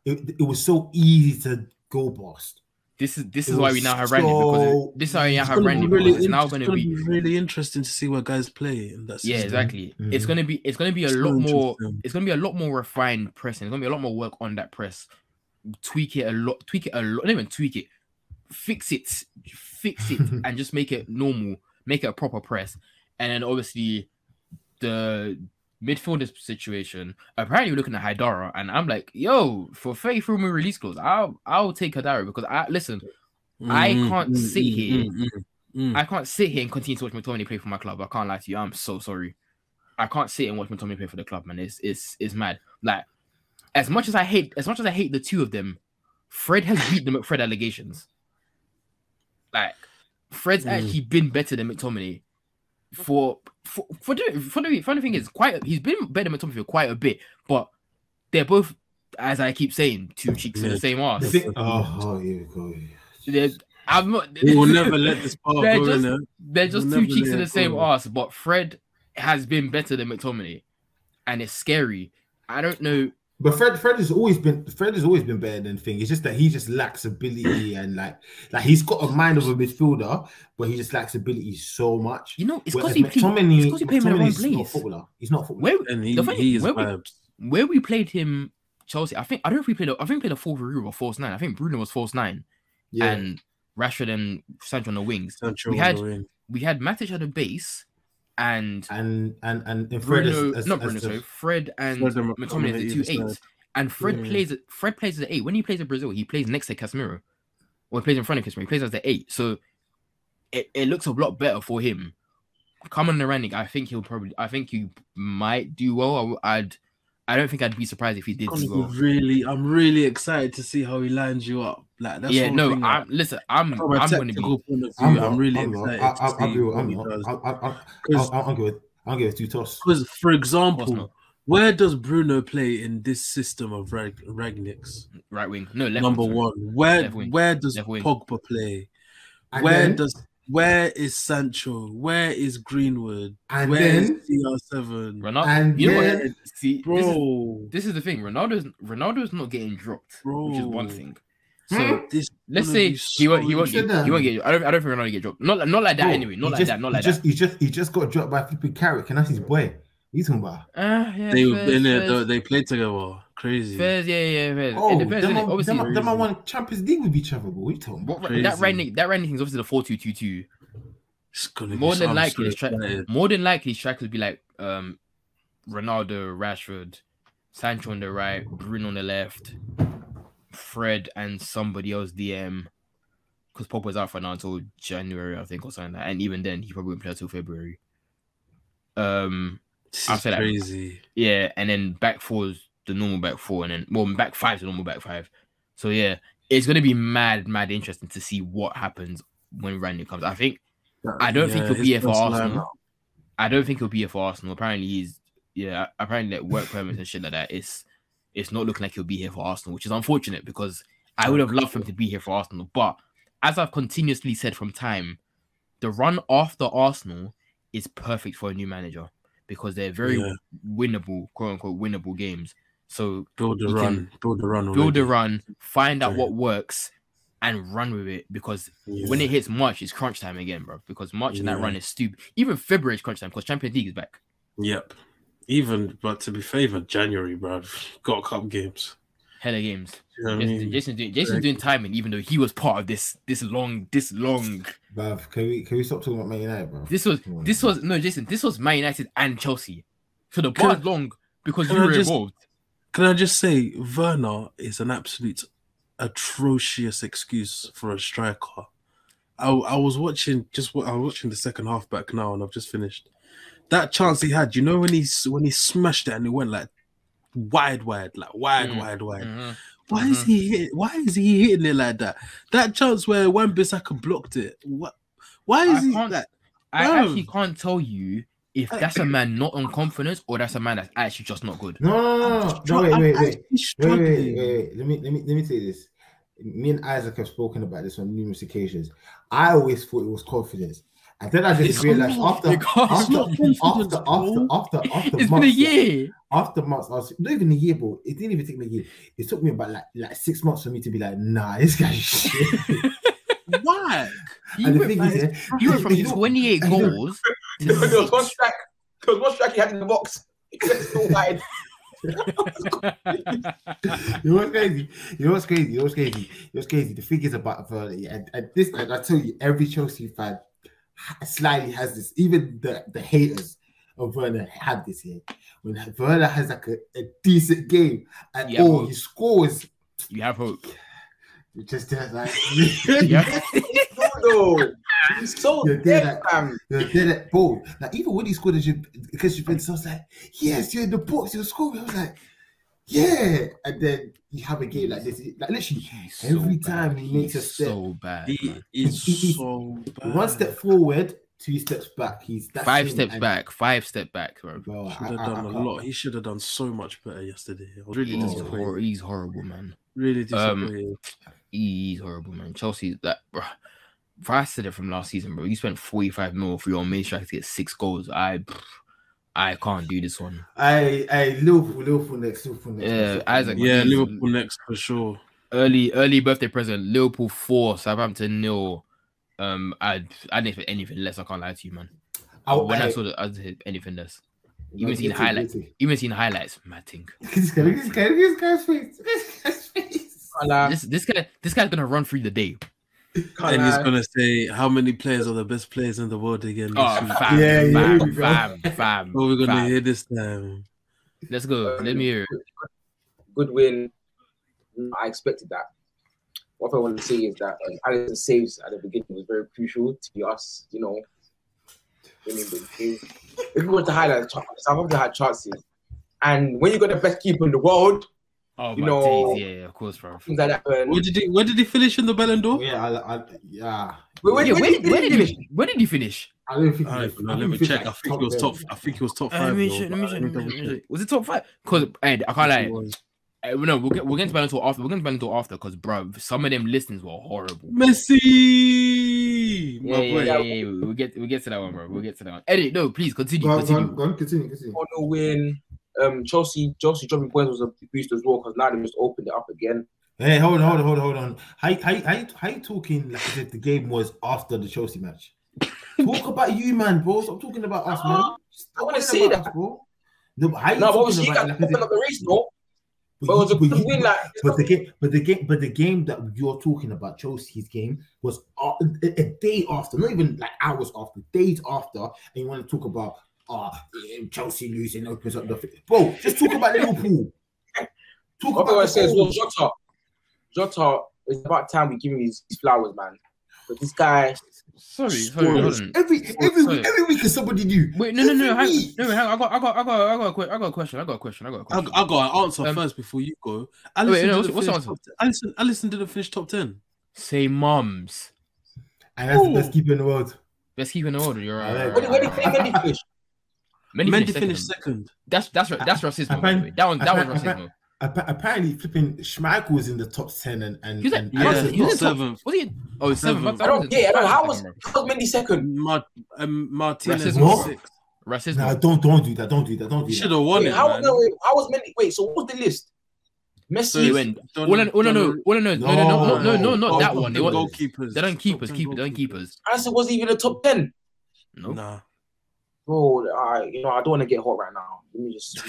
it, it was so easy to go past. This is this It is why we now have Randy because it- this is why we now have gonna Randy be because really, it's now going to be be really interesting to see where guys play in that yeah exactly. Mhm. It's gonna be it's gonna be a So lot more. interesting. It's gonna be a lot more refined pressing. It's gonna be a lot more work on that press. Tweak it a lot. Tweak it a lot. Not even tweak it. Fix it. Fix it and just make it normal. Make it a proper press. And then obviously the midfielder situation. Apparently, we're looking at Haidara, and I'm like, yo, for 33 million release clause, I'll I'll take Haidara because I listen. I Mm, can't mm, sit mm, here. mm, mm, mm. I can't sit here and continue to watch McTominay play for my club. I can't lie to you. I'm so sorry. I can't sit and watch McTominay play for the club, man. It's it's it's mad. Like as much as I hate as much as I hate the two of them, Fred has beat the McFred allegations. Like Fred's Mm. actually been better than McTominay for for for the for the funny thing is quite he's been better than McTominay for quite a bit, but they're both as I keep saying two cheeks in the same ass. oh, oh, here we go. They're, I'm not. We will never let this part They're go just- in. They're just We'll two cheeks let in the same go. arse, but Fred has been better than McTominay, and it's scary. I don't know. But Fred, Fred has always been Fred has always been better than Thing. It's just that he just lacks ability and like like he's got a mind of a midfielder, but he just lacks ability so much. You know, it's because he, play, McTominay, it's 'cause he played him in the wrong McTominay's not place. footballer. He's not a footballer. Where And he, the funny he is where we- where we played him, Chelsea. I think I don't know if we played. A, I think we played a four three or false nine. I think Bruno was false nine, yeah, and Rashford and Sancho on the wings. Sancho we had- the wing. We had Matic at the base, and and and and, and Fred Bruno, as, as, not Bruno, the- sorry, Fred and Fred and McTominay McTominay as the two eights. side. And Fred Yeah. plays Fred plays as the eight. When he plays in Brazil, he plays next to Casemiro. Or he plays in front of Casemiro. He plays as the eight. So it, it looks a lot better for him. Coming Rangnick, I think he'll probably I think he might do well. I, would I don't think I'd be surprised if he did Gonna do be well. really, I'm really excited to see how he lines you up. Like that's yeah, no, thing, I'm like, listen, I'm from a I'm gonna be point of I'm not- I'm really I'm not. excited I- to I- I'll be I'm not. I, I'll- I'll- I'll I'll give it. I'll give it two toss. Because for example, where does Bruno play in this system of Rag- Rangnick's? right wing. No, left Number wing, one, where Left wing. where does Left wing. Pogba play? And where then- does where is Sancho? Where is Greenwood? And Where is then- CR7? Ronaldo. And you know then- what? See, this is, Bro, this is the thing. Ronaldo's Ronaldo's not getting dropped, which is one thing. Hmm? So this let's say be he won't. He won't get. He won't get. I don't. I don't think Ronaldo get dropped. Not not like that Bro, anyway. Not he like just- that. Not he like just, that. He just he just got dropped by flipping Carrick. And that's his boy. You talking about? Ah, yeah. They were in there. Fairs, They played together. Crazy. Fairs, yeah, yeah, Fairs. Oh, it depends. them innit? Obviously, them, man- them man won Champions League with each other. But what you talking about? what, that Crazy. Rangnick, that Rangnick thing's obviously the four two two two. It's gonna More so- than likely, his tra- excited. more than likely, his strikers would be like um, Ronaldo, Rashford, Sancho on the right, Bruno on the left, Fred and somebody else DM. Because Pogba's out for now until January, I think, or something. Like that. And even then, he probably won't play until February. Um, This say that. crazy. yeah, and then back four is the normal back four, and then well, back five is the normal back five. So yeah, it's gonna be mad, mad interesting to see what happens when Randy comes. I think I don't think he'll be here for Arsenal. I don't think he'll be here for Arsenal. Apparently, he's yeah. Apparently, like work permits and shit like that. It's it's not looking like he'll be here for Arsenal, which is unfortunate because I would have loved for him to be here for Arsenal. But as I've continuously said from time, the run after Arsenal is perfect for a new manager because they're very Yeah. winnable, quote unquote, winnable games. So Build a run. Build a run. build a run, find out Yeah. what works, and run with it because when it hits March, it's crunch time again, bro. Because March and that run is stupid. Even February is crunch time because Champions League is back. Yep. Even but to be favored, January, bro. Got a couple games. Hella games. You know what I Jason, mean? Jason's doing Jason's Correct. doing timing, even though he was part of this this long this long. Bruv, can we can we stop talking about Man United, bro? This was on, this man. was no Jason. This was Man United and Chelsea. So the Can bar is long because can you I were just- involved. Can I just say, Werner is an absolute atrocious excuse for a striker. I, I was watching just what I was watching the second half back now, and I've just finished. That chance he had, you know, when he when he smashed it and it went like wide, wide, like wide, Mm, wide, wide. Mhm. Why is he hit? Why is he hitting it like that? That chance where Wan Bissaka blocked it. What? Why is I he can't- like? I Bro. actually can't tell you if that's a man not on confidence or that's a man that's actually just not good. No, no, no, no, no. Str- wait, wait, wait. Wait, wait, wait, wait. Let me let me let me say this. Me and Isaac have spoken about this on numerous occasions. I always thought it was confidence. And then I just It's realized not. after after, after, after, after, after, after It's been a months, yeah, year. after months, I was not even a year, bro. It didn't even take me a year. It took me about like like six months for me to be like, nah, this guy's shit. Why? You and the thing from, is, yeah, you went from you know- 28 know- goals There to was there was one six. strike. There was one strike he had in the box. Except still wide. you know what's crazy? You know what's crazy? You know what's crazy? You know what's crazy? The thing is about Werner, and, and this, and I tell you, every Chelsea fan slightly has this. Even the, the haters of Werner have this here. When Werner has like a, a decent game, and Yeah, oh, he scores, You have hope. you just uh, like Yeah. No, no. He's so You're dead, dead, fam. you're dead at ball. Like even when he scored against Juventus, I was like, yes, you're in the box, you're scoring. I was like, yeah, and then you have a game like this, like literally. He's Every bad. time he makes a He's step, so bad. He is He- he- so bad. One step forward, two steps back. He's Five steps and- back. Five step back, bro. Bro, should have done I a can't- lot. He should have done so much better yesterday. I was really He's, disappointed. hor- he's horrible, man. Really Um. He's horrible, man. Chelsea, that, bro. I said it from last season, bro, you spent 45 mil for your main striker to get six goals. I, I can't do this one. I, I Liverpool, Liverpool next, Liverpool next. Yeah, Isaac. Yeah, Liverpool next for sure. Early early birthday present. Liverpool four, Southampton nil. Um, I I didn't expect anything less. I can't lie to you, man. Oh, when I hey, saw the I didn't expect anything less. even seen highlights. Even seen highlights, mad thing. This guy, this guy, this guy's face. This guy's face. This this guy this guy's gonna run through the day. Can't And he's gonna say how many players are the best players in the world again. Oh, week. fam, Yeah, yeah, fam, we go. fam, fam, What are we gonna fam. hear this time? Let's go. Let me hear it. good win. I expected that. What I want to say is that um, Alisson's saves at the beginning was very crucial to us, you know, winning the game. If you want to highlight, Southampton had chances. And when you got the best keeper in the world, Oh, You know- days. Yeah, yeah, of course, bro. things like that. happen. Where did he where did he finish in the Ballon d'Or? Yeah, I, I, yeah. Wait, wait, Yeah, where where, did- did, where, where did did he, he where did he finish? I don't think. I don't know, let me think check. I think it was top. I think it was top Uh, five. let me check, let me check, I let me double check, let me check. check. Was it top five? Because Ed, I can't It lie. Uh, no, we'll get we'll get to Ballon d'Or after. We're going to Ballon d'Or after because, bro, some of them listings were horrible. Messi, Yeah, my yeah, boy. yeah, yeah, yeah. We'll get we'll get to that one, bro. We'll get to that one. Eddie, no, please continue, Go on, continue. on, go on, continue, continue. 4 0 win. Um, Chelsea, Chelsea dropping points was a boost as well because now they just opened it up again. Hey, hold on, hold on, hold on, hold on. How, how, how, how you talking like as if the game was after the Chelsea match? Talk about you, man, bro. Stop talking about us, man. Stop I wanna see say that. us, bro. No, but how you No, talking obviously, you about got it like open up the race, though. but But it was a you- but you- win. Like, But the game, but the game, but the game that you're talking about, Chelsea's game, was a, a, a day after, not even like hours after, days after, and you want to talk about uh Chelsea losing opens up the bro. Just talk about Liverpool. Talk what I about want the to say is, well. Jota, Jota, it's about time we give him his, his flowers, man. But this guy, Sorry, sorry, hold on. every every Sorry. week, every week is somebody new. Wait, no, no, no, hang, no, hang, on, I got, I got, I got, I got, a que- I got a question, I got a question, I got a I, question. I got an answer Um, first before you go. wait, no, didn't what's- what's finish the top 10. Alisson, Alisson didn't finish top ten. Say mums. And that's the best keeper in the world. Let's keep in order. You're right. like where did, where did, where did he finish? Mendy Mendy finished finished second. second. That's that's ra- that's racism. by the apparent- way. That one, that was apparent- racism. Appa- Apparently, flipping Schmeichel was in the top ten, and and, He was at, and he was Yeah, he was not at top- seventh. Was he? Oh, he's seventh. Seventh. I don't get it. I don't, how was how was Mendy second? Mar- um, Martinez Racism. was sixth. Racism. Nah, don't don't do that. Don't do that. Don't do that. should have won Wait, it, how, man. no, wait, how was Mendy? Wait, so what was the list? Messi. So went. Don- Well, no, no, no, well, no, no, no, no, no, no, no, not Oh, that one. They want. oh. goalkeepers. They don't Top keepers. 10 Keep. They don't keepers. Answer wasn't even the top ten. No. Nah. Bro, I, you know, I don't want to get hot right now. Let me just.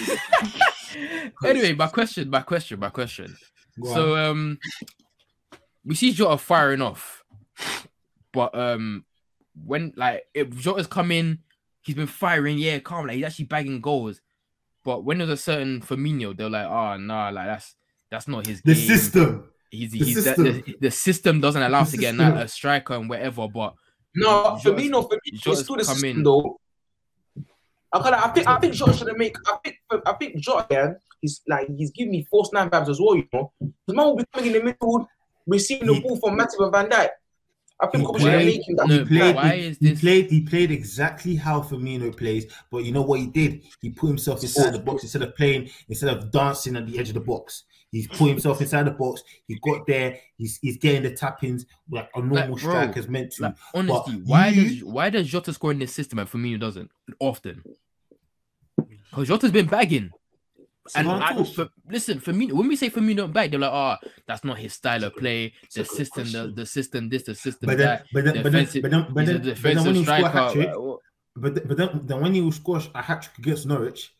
anyway, my question, my question, my question. Go on. So um, we see Jota firing off, but um, when like if Jota's come in, he's been firing, yeah, calm, like he's actually bagging goals. But when there's a certain Firmino, they're like, oh nah, like that's that's not his the game. system. He's, the he's that- system. the, the system doesn't allow us to get system. a, a striker and whatever. But No, Jota's- Firmino, Firmino Jota's is still the come system in. though. I, kinda, I think I think Jota should make. I think I think Jota, yeah, he's like he's giving me false nine vibes as well. You know, the man will be coming in the middle, receiving the He- ball from Matip and Van Dijk. I think He should played- make that. No, He played. why he, is he played. He played exactly how Firmino plays. But you know what he did? He put himself inside the box instead of playing. Instead of dancing at the edge of the box, he's put himself inside the box. He got there. He's he's getting the tap ins like a normal Like, bro, striker's meant to. like honestly, But why you- does why does Jota score in this system and Firmino doesn't often? Because Jota's been bagging. So And I, for, listen, Firmino, when we say Firmino don't bag, they're like, oh, that's not his style of play. The system, the, the system, this, the system, but then, that. but then, but then, but then, but then, but then when you score a striker. hat trick, but but then, then when you score a hat trick against Norwich,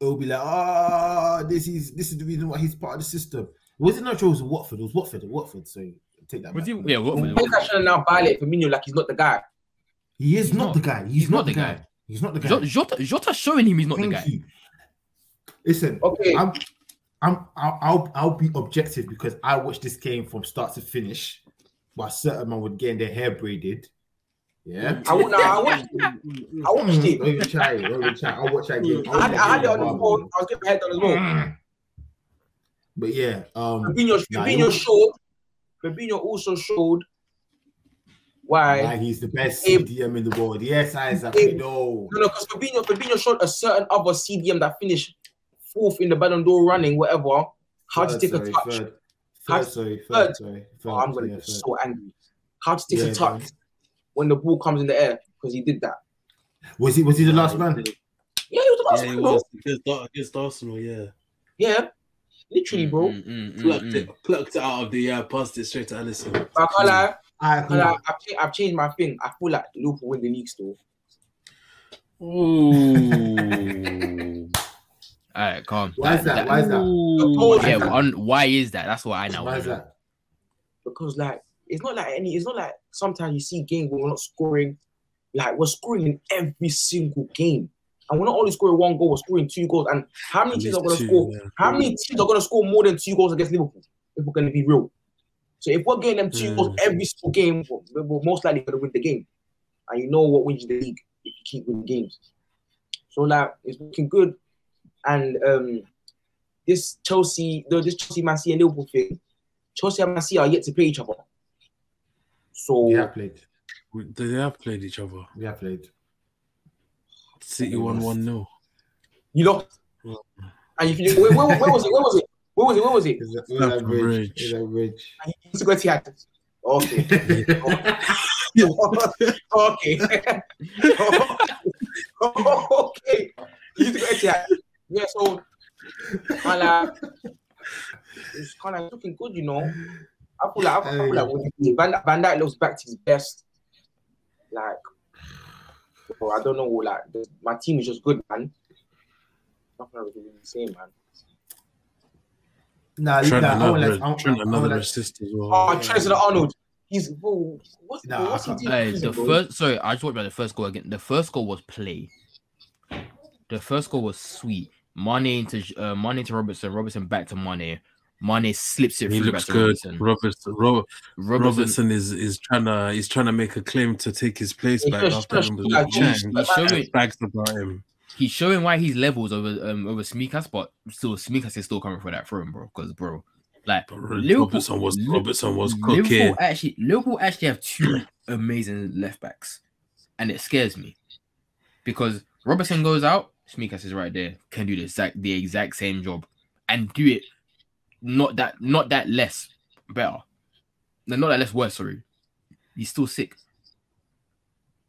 it'll be like, ah, this is this is the reason why he's part of the system. Was it not? It was Watford. It was Watford. Or Watford. So take that. Was back. he- yeah, what, what, Boca should now violate Firmino like he's not the guy. He is He's not, not. the guy. He's, not, the guy. guy. He's not the guy. Jota, Jota, showing him he's not the guy. you. Listen, Okay, I'm, I'm, I'll, I'll, I'll be objective because I watched this game from start to finish, while certain man would getting their hair braided. Yeah. I would. I watched. it. I watched it. Don't even try it. Don't even try. I watched that game. I had, I had it on the phone. I was getting my head on as well. But yeah, um, Fabinho, Nah, Fabinho you- showed. Fabinho also showed why. why he's the best CDM in the world. Yes, Isaac. If- No. No, no, because Fabinho, Fabinho showed a certain other CDM that finished fourth in the Ballon d'Or running, whatever. How to Third, take a touch. Third, How- third, sorry, third. third, sorry. Third, Oh, I'm gonna yeah, get third. so angry. How to take Yeah, a touch man. When the ball comes in the air because he did that. Was he? Was he the last man? Yeah, he was the last Yeah, one, bro. against, against Arsenal. Yeah, Yeah, literally, bro. Mm, mm, mm, plucked mm. it, plucked it out of the uh, passed it straight to Alisson. I can't lie. I can't lie. I've, cha- I've changed my thing. I feel like Liverpool win the league still. Ooh. All right, calm. Why is that? Why is that? Ooh, Why yeah, that? on, why is that? That's what I know. Why want is that? because like it's not like any. It's not like sometimes you see games where we're not scoring. Like we're scoring in every single game, and we're not only scoring one goal, we're scoring two goals. And how many teams are going to score? yeah. How many teams are going to score more than two goals against Liverpool? If we're going to be real, so if we're getting them two goals Mm. every single game, we're, we're most likely going to win the game. And you know what wins the league if you keep winning games. So like it's looking good, and um, this Chelsea, no, this Chelsea, Man City, and Liverpool thing, Chelsea and Man City are yet to play each other. So We have played. They have played each other. We have played. City We won one 0 you know, Mm. and if you where, where, where was it? Where was it? Where was it? Where was it? Is that, is that bridge? Bridge. Is that bridge? And you used to go. Okay. okay. okay. You used to go to Yeah, so kind of it's kind of looking good, you know. I feel like I feel like when Van, Van Dijk looks back to his best. Like, bro, I don't know. Like, the, my team is just good, man. Nothing else to really say, man. Nah, Trent nah, I another, wanna let- Trent I another wanna let- assist as well. Oh, yeah. Trent Arnold. He's bro, what's, Nah, what's he doing? Hey, the season, bro? first sorry, I just watched about the first goal again. The first goal was play. The first goal was sweet. Mane into uh, Mane to Robertson, Robertson back to Mane. Mane slips it he through looks good. Robertson. Robertson, Ro- Robertson, Robertson is is trying to he's trying to make a claim to take his place He's back just- after just like he's- he's showing Bags about him. he's showing why he's levels over um over Tsimikas, but still Tsimikas is still coming for that throne, bro. Because bro, like But Liverpool- Robertson was Robertson was cooking. Liverpool actually Liverpool actually have two amazing left backs, and it scares me because Robertson goes out, Tsimikas is right there, can do the exact the exact same job and do it not that not that less better, no, not that less worse. Sorry, he's still sick.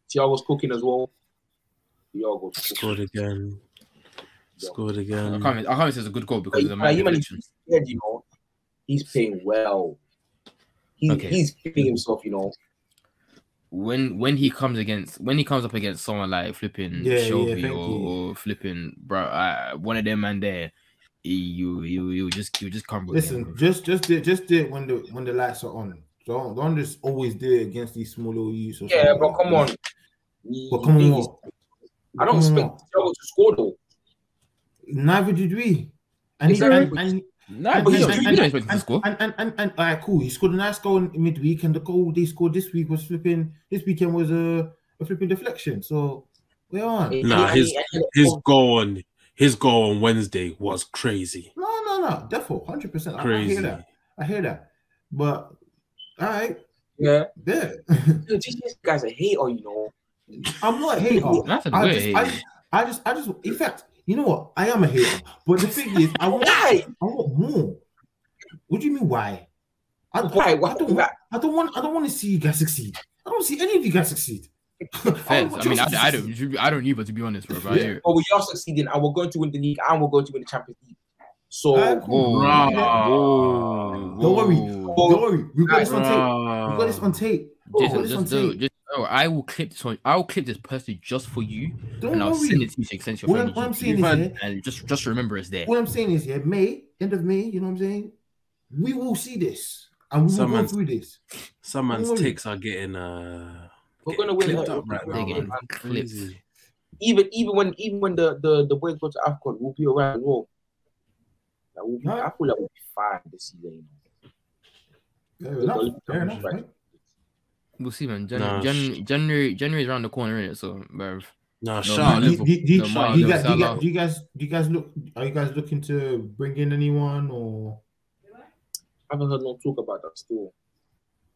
Thiago's cooking as well. Thiago's. Scored again. Scored again. I again. can't. I can't say it's a good goal because of the man he man deflection. is scared, you know. He's playing well. He, Okay. He's feeling himself, you know. when when he comes against when he comes up against someone like flipping Yeah, yeah, Shelby thank or, or flipping bro uh, one of them man there he, you you you just you just come with Listen, him, just just do it, just do it when the when the lights are on. Don't don't just always do it against these small little youths. Yeah, something. but come on. But come on. I don't Come expect. Thiago to score though. Neither did we. And he, Exactly. and, and, Nah, and, but and, you don't, and, expect to and, score. and, and, and, and, all right, cool. He scored a nice goal in midweek, and the goal they scored this week was flipping. This weekend was a, a flipping deflection. So we're on. And- Nah, and- his- and- and- His oh. goal on his goal on Wednesday was crazy. No, no, no. definitely, hundred percent. I, I hear that. I hear that. But all right, yeah. there. Dude, This this guy's a hater, you know. I'm not a hater. That's a I just. I, I just, I just, in fact, you know what? I am a hater. But the thing is, I want, Why? I want more. What do you mean? Why? I, Why? I, Why? don't, want, I don't want. I don't want to see you guys succeed. I don't see any of you guys succeed. Feds. I mean, I, I don't, I don't either to be honest, bro. But I Yeah. hear. But we are succeeding and we're going to win the league and we're going to win the Champions League. So Alright, cool. Whoa, whoa, Don't worry. whoa. Don't worry. We got this on tape. We got this on tape. We Just, got this on just, do, tape. just, oh, I will clip this one. I will clip this personally just for you, Don't and I'll worry. send it to you so you can send it to your What I'm, friend. what I'm saying is, yeah, and just, just remember it's there. what I'm saying is, yeah, May, end of May, you know what I'm saying? We will see this, and we will Some go through this. Some man's Don't worry. takes are getting uh we're gonna win. clipped up right now. man. clipped. Even even when even when the the, the boys go to AFCON, we'll be around as well. Like, we'll be, Right. I feel like we'll be fine this season. Fair You enough. Fair enough. Right. right? We'll see, man. Jan- Nah, Jan- January, January is around the corner, innit? So, bruv. Nah, No, shout man, Do, do, do, No, do, you guys, do, you guys, do you guys, do you guys look? Are you guys looking to bring in anyone or? I haven't heard no talk about that still.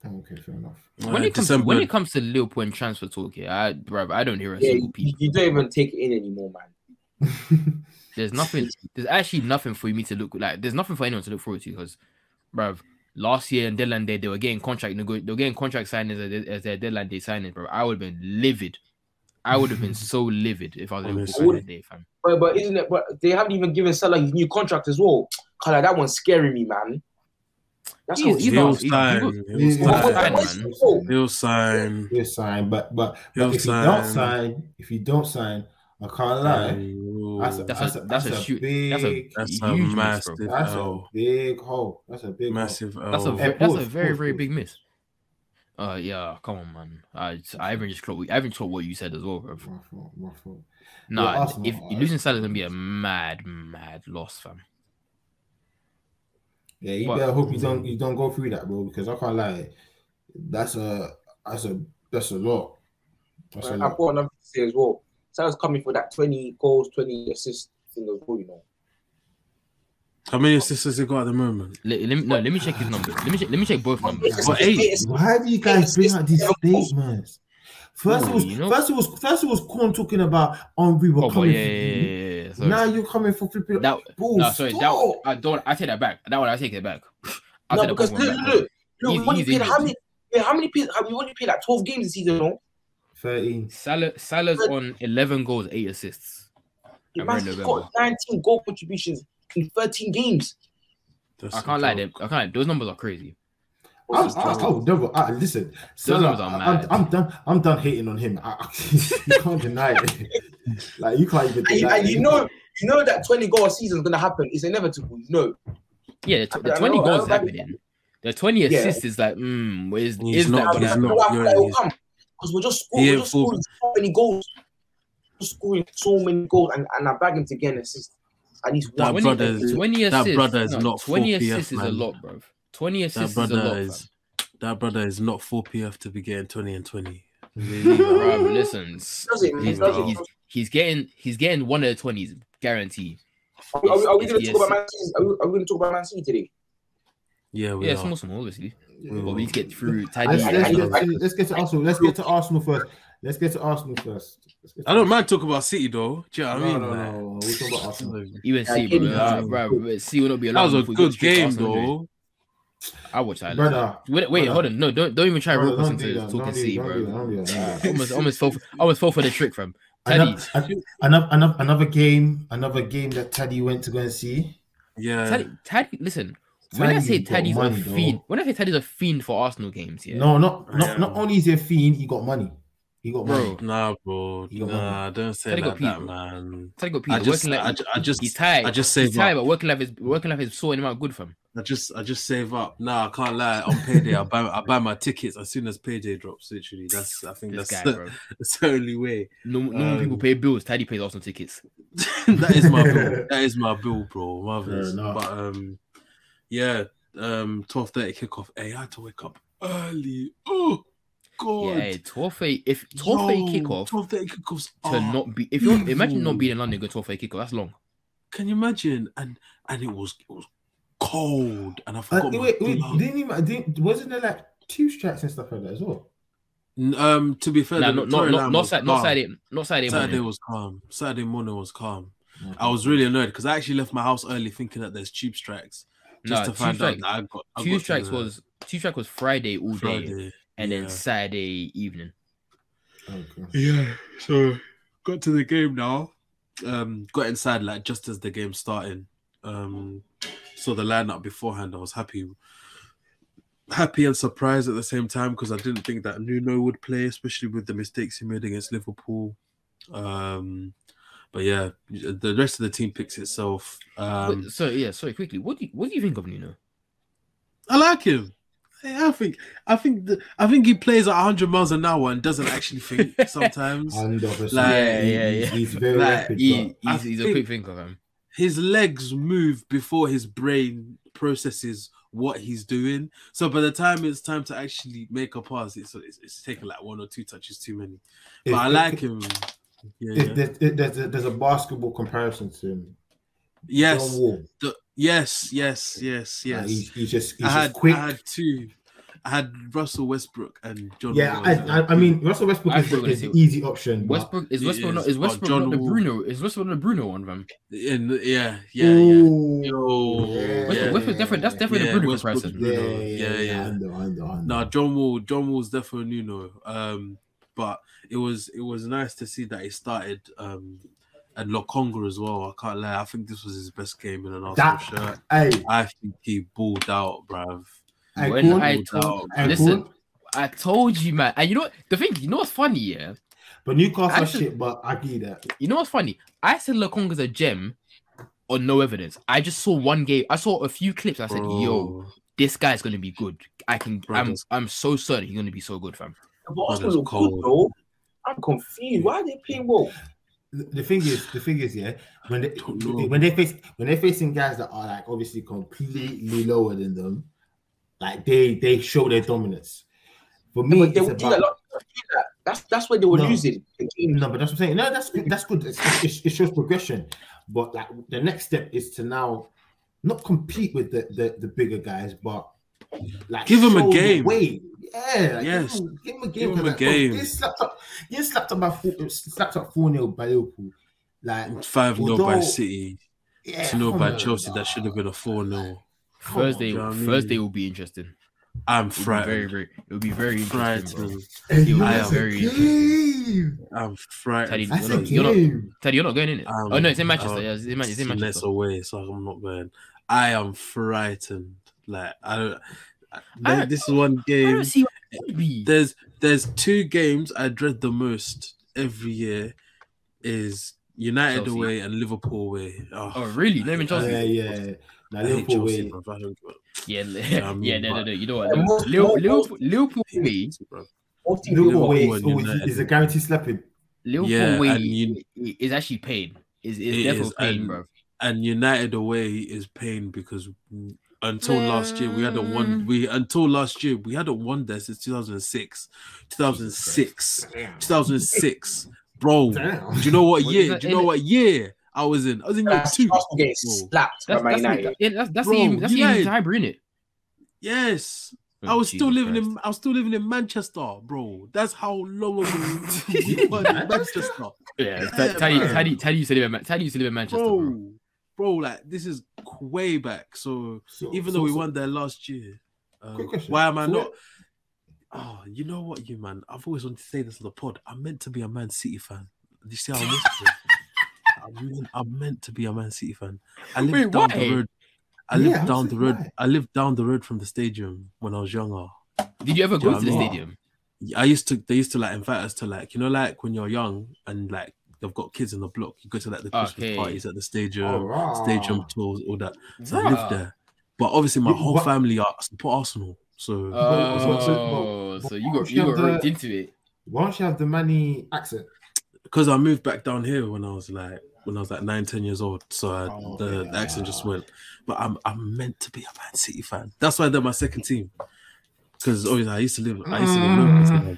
Okay, fair enough. When Uh, it comes to, when it comes to Liverpool and transfer talk, yeah, I, bruv, I don't hear a Yeah, single you, peep. you don't even take it in anymore, man. There's nothing. There's actually nothing for me to look like. There's nothing for anyone to look forward to because, bruv, last year and deadline day they were getting contract nego- they were getting contract signings as, their- as their deadline day signings, bro. I would have been livid, I would have been so livid if I was Liverpool Honestly. fan that day, fam. But, but isn't it? But they haven't even given Salah his new contract as well. Kind that one's scaring me, man. That's He's- how he's He'll not- he- he sign. will- He'll He's- What- what- sign. fine, what's man. the fault? He'll sign. He'll sign, but but, but if sign. you don't sign, if you don't sign, I can't lie. Ooh, That's a That's that's a- a that's that's a a big that's a- That's Huge a miss, massive that's a L. big hole. That's a big hole. Massive That's a L. ve- Hey, that's a very pause, very big miss. Uh yeah, come on, man. I I haven't just caught I haven't caught what you said as well, bro. My fault, my fault. Nah, Arsenal if losing Salah is gonna be a mad mad loss, fam. Yeah, you But- better hope you don't you don't go through that, bro, because I can't lie. That's a that's a that's a lot. That's a I've lot. got another thing to say as well. Salah's coming for that 20 goals, 20 assists in the well, you know. How many assists has he got at the moment? Let, let me no, let me check his numbers. Let me check, let me check both numbers. But eight. Why do you guys bring out these statements? First it Oh, was you know- first it was first it was Corn talking about Henri were Oh, coming yeah, for yeah, you. yeah, yeah, yeah. Now you're coming for flipping. that Bro, no, sorry, that. I don't. I take that back. That one I take it back. I No, take because one look, back, look, look, He's- we've only he's paid how many? Yeah, how many? Paid, have we only paid like 12 games this season, no? 13. Salah Salah's on eleven goals, eight assists. The And we're in man's November. got 19 goal contributions in 13 games. That's I a can't lie, joke. them. I can't. Those numbers are crazy. I'm, I, oh, no, uh, listen, Salah, numbers are I- mad. I'm, I'm done. I'm done hating on him. I, I, you can't deny it. like you can't even And, deny and you know, you know that 20 goal season is gonna happen. It's inevitable. You know. Yeah, the, tw- the twenty know, goals know happening. The twenty Yeah. assists is like, mm, is He's is not- that he's gonna not- happen? That's you're it will come. Because we're just, He we're just scoring so many goals. We're scoring so many goals, and, and I bag him to get an assist. At least That one. Twenty, brother is- twenty that brother is no, not twenty 4 PF, assists is a lot, bro. Twenty That assists is a lot, is that brother is not 4 PF to be getting 20 and 20. fam. Bro, listen, Does it, he's, Does it? he's, he's getting he's getting one of the twenties, guarantee. Are we, are we going to talk about Man City? Are we, we going to talk about Man City today? Yeah, we Yeah, are. small, small, obviously. Yeah. But we need to get through Let's, Taddy. I- let's, get I- to, let's get to Arsenal. Let's get to Arsenal first. Let's get to Arsenal first. To I don't mind talking about City though. Do you know what I No, mean? no, Like, no, no. We'll talk about Arsenal. Even Yeah, see, give bro, me uh, that. bro, but see will not be That was a if we go good game Arsenal, anyway. though. I watch that. Brother, Wait, wait, brother. hold on. No, don't don't even try to brother, rope us don't into talking Don't City, don't do that. bro. That. That. almost almost fall for, almost fall for the trick from Another, Teddy. another, another, another game, another game that Teddy went to go and see. Yeah. Teddy, Teddy, listen. When I say got Teddy's money, a though. fiend, when I say Teddy's a fiend for Arsenal games, yeah, No, not Yeah. not not only is he a fiend, he got money. He got Bro. money. Nah, bro. You got Nah, don't say Teddy got like that, man. Teddy got I just, working I, like, I just, he's tired. I just he's save tired, but working life is working life is sorting him out good for him. I just, I just save up. Nah, I can't lie. On payday, I buy, I buy my tickets as soon as payday drops. Literally, that's, I think This that's, guy, bro. that's the only way. Normal, normal people Um, pay bills. Teddy pays Arsenal tickets. that is my bill. That is my bill, bro. Marvelous. enough. But um, yeah, um, twelve thirty kickoff. Hey, I had to wake up early. Oh god. Yeah, hey, twelve thirty. If twelve thirty kickoff Twelve thirty kickoffs. to not be, if you're imagine not being in London, go twelve thirty kickoff. That's long. Can you imagine? And and it was it was cold, and I Uh, forgot my wait, wait, glove. didn't even didn't, wasn't there like two strikes and stuff like that as well? Um, to be fair, Nah, not not not, not, was Sa- not. Saturday, not Saturday Saturday morning. was calm. Saturday morning was calm. I was really annoyed because I actually left my house early thinking that there's tube strikes. Just Nah, to find strikes. out that I got I Two got strikes the was two strike was Friday all day, and yeah. then Saturday evening. Okay. Yeah, so got to the game now. Um, got inside like just as the game starting. Um, saw the lineup beforehand. I was happy, happy and surprised at the same time because I didn't think that Nuno would play, especially with the mistakes he made against Liverpool. Um, but yeah, the rest of the team picks itself. Um, Wait, so yeah, sorry, quickly. What do you what do you think of Nuno? I like him. I think I think the, I think he plays at 100 miles an hour and doesn't actually think sometimes. Hundred percent. Like, Yeah, yeah, He's, yeah. he's very Like, rapid. He, he's, he's a think- quick thinker, fam. His legs move before his brain processes what he's doing. So by the time it's time to actually make a pass, it's it's, it's taking like one or two touches too many. But if- I like him. Yeah, if yeah. there's, there's, a, there's a basketball comparison to him. Yes, the- yes, yes, yes, yes. he's, he's just he's I had just quick. I had two. I had Russell Westbrook and John. yeah, Wall I, I. I mean Russell Westbrook I is, thought you were is gonna the say- easy option. Westbrook is Westbrook is, not is Westbrook John not the Bruno is Westbrook not the Bruno one, fam. in the, yeah, yeah, yeah. Ooh. Yo, Yeah. Westbrook, yeah. Westbrook's definitely that's definitely Yeah, the Bruno Westbrook's comparison. Yeah, Bruno. yeah, Yeah, yeah, yeah. I know, I know, I know. Nah, John Wall, John Wall's definitely Nuno. Um, but it was it was nice to see that he started um and Lokonga as well. I can't lie. I think this was his best game in an Arsenal That shirt. hey, I think he balled out, bruv. Hey, When Corn, I Balled told- out. listen, Corn. I told you, man. And you know what? The thing, you know what's funny, yeah? but Newcastle are Actually- shit. But I get that. You know what's funny? I said Lokonga's a gem on no evidence. I just saw one game. I saw a few clips. I said, "Yo, this guy's gonna be good." I can. Bro, I'm. that's- I'm so certain he's gonna be so good, fam. But Arsenal look cold. good, though. I'm confused. Why are they playing well? The the thing is, the thing is, yeah, when they when they face when they're facing guys that are like obviously completely lower than them, like they they show their dominance. For me, But they it's would do that. about, do that. That's that's where they were No. losing the game. no, but that's what I'm saying. No, that's good. That's good. It's- It, it shows progression. But like the next step is to now not compete with the the, the bigger guys, but like give them a show the game. way. Yeah, like, Yes. Give him, give him a game. Give 'em a 'cause, like, oh, game. Get slapped up. Get slapped up by four, slapped up four 0 by Liverpool. Like Five 0 by City, yeah, two 0 by Chelsea. nah. That should have been a four 0 Come on, Thursday. do you know what I mean? Thursday will be interesting. I'm It'll very, very. It'll be very interesting, bro. Frightened. Hey, You yo, are that's a very game. I'm frightened. Teddy, You're not- you're not- Teddy, you're not going in it. Um, oh no, it's in Manchester. uh, yeah, it's in, Man- it's in Less Manchester. away, so I'm not going. I am frightened. Like I don't. I, I- this is one I game. don't see what be. There's there's two games I dread the most every year. Is United Chelsea. away and Liverpool away. Oh, Oh really? Not even Chelsea. Yeah, yeah. Now I Liverpool Chelsea, way. don't give Yeah, Yeah, I mean, yeah, no, no, no. You know what? Yeah, Liverpool, most- Liverpool, most- Liverpool, way, Chelsea, bro. Most teams Liverpool Liverpool way Liverpool oh, is, and always, United. is a guarantee slapping. Liverpool Yeah, way you- is actually pain. Is is It definitely is, pain, and- bro. and United away is pain because until last year we hadn't won. Mm. We until last year we hadn't won there since 2006, 2006, 2006, bro. Do you know what What is year? Do you know what year I was in? I was in year That's two. Arsenal getting bro. slapped by That's Man that's United. the, yeah, that's that's Bro, the that's the United- hybrid, innit? Yes. Oh, I was still living Christ. in I was still living in Manchester, bro. That's how long ago we were in Manchester. Yeah, Yeah, Teddy, bro. Teddy, Teddy used to live in Man- Teddy used to live in Manchester, bro. Bro, bro, like this is way back. So So- even so- though we so- won there last year, um, Quick question. why am I not? Oh, you know what, you man. I've always wanted to say this on the pod. I'm meant to be a Man City fan. Do you see how I missed it? I'm meant, I'm meant to be a Man City fan. I lived Wait, down why? the road. I Yeah, lived I'm down the road. why? I lived down the road from the stadium when I was younger. Did you ever Do you go know to the mean? stadium? I used to. They used to like invite us to like you know like when you're young and like they've got kids in the block. You go to like the Christmas Okay. parties at the stadium, Oh, stadium tours, all that. So I lived there. But obviously, my whole what- family are support Arsenal. So Oh, but- so you got you you got the- roped into it. Why don't you have the Manny accent? because I moved back down here when I was like when I was like nine, ten years old. So I, Oh, the, yeah. the accent just went. But I'm I'm meant to be a Man City fan. That's why they're my second team. Because obviously I used to live. I used to live Mm. local. so,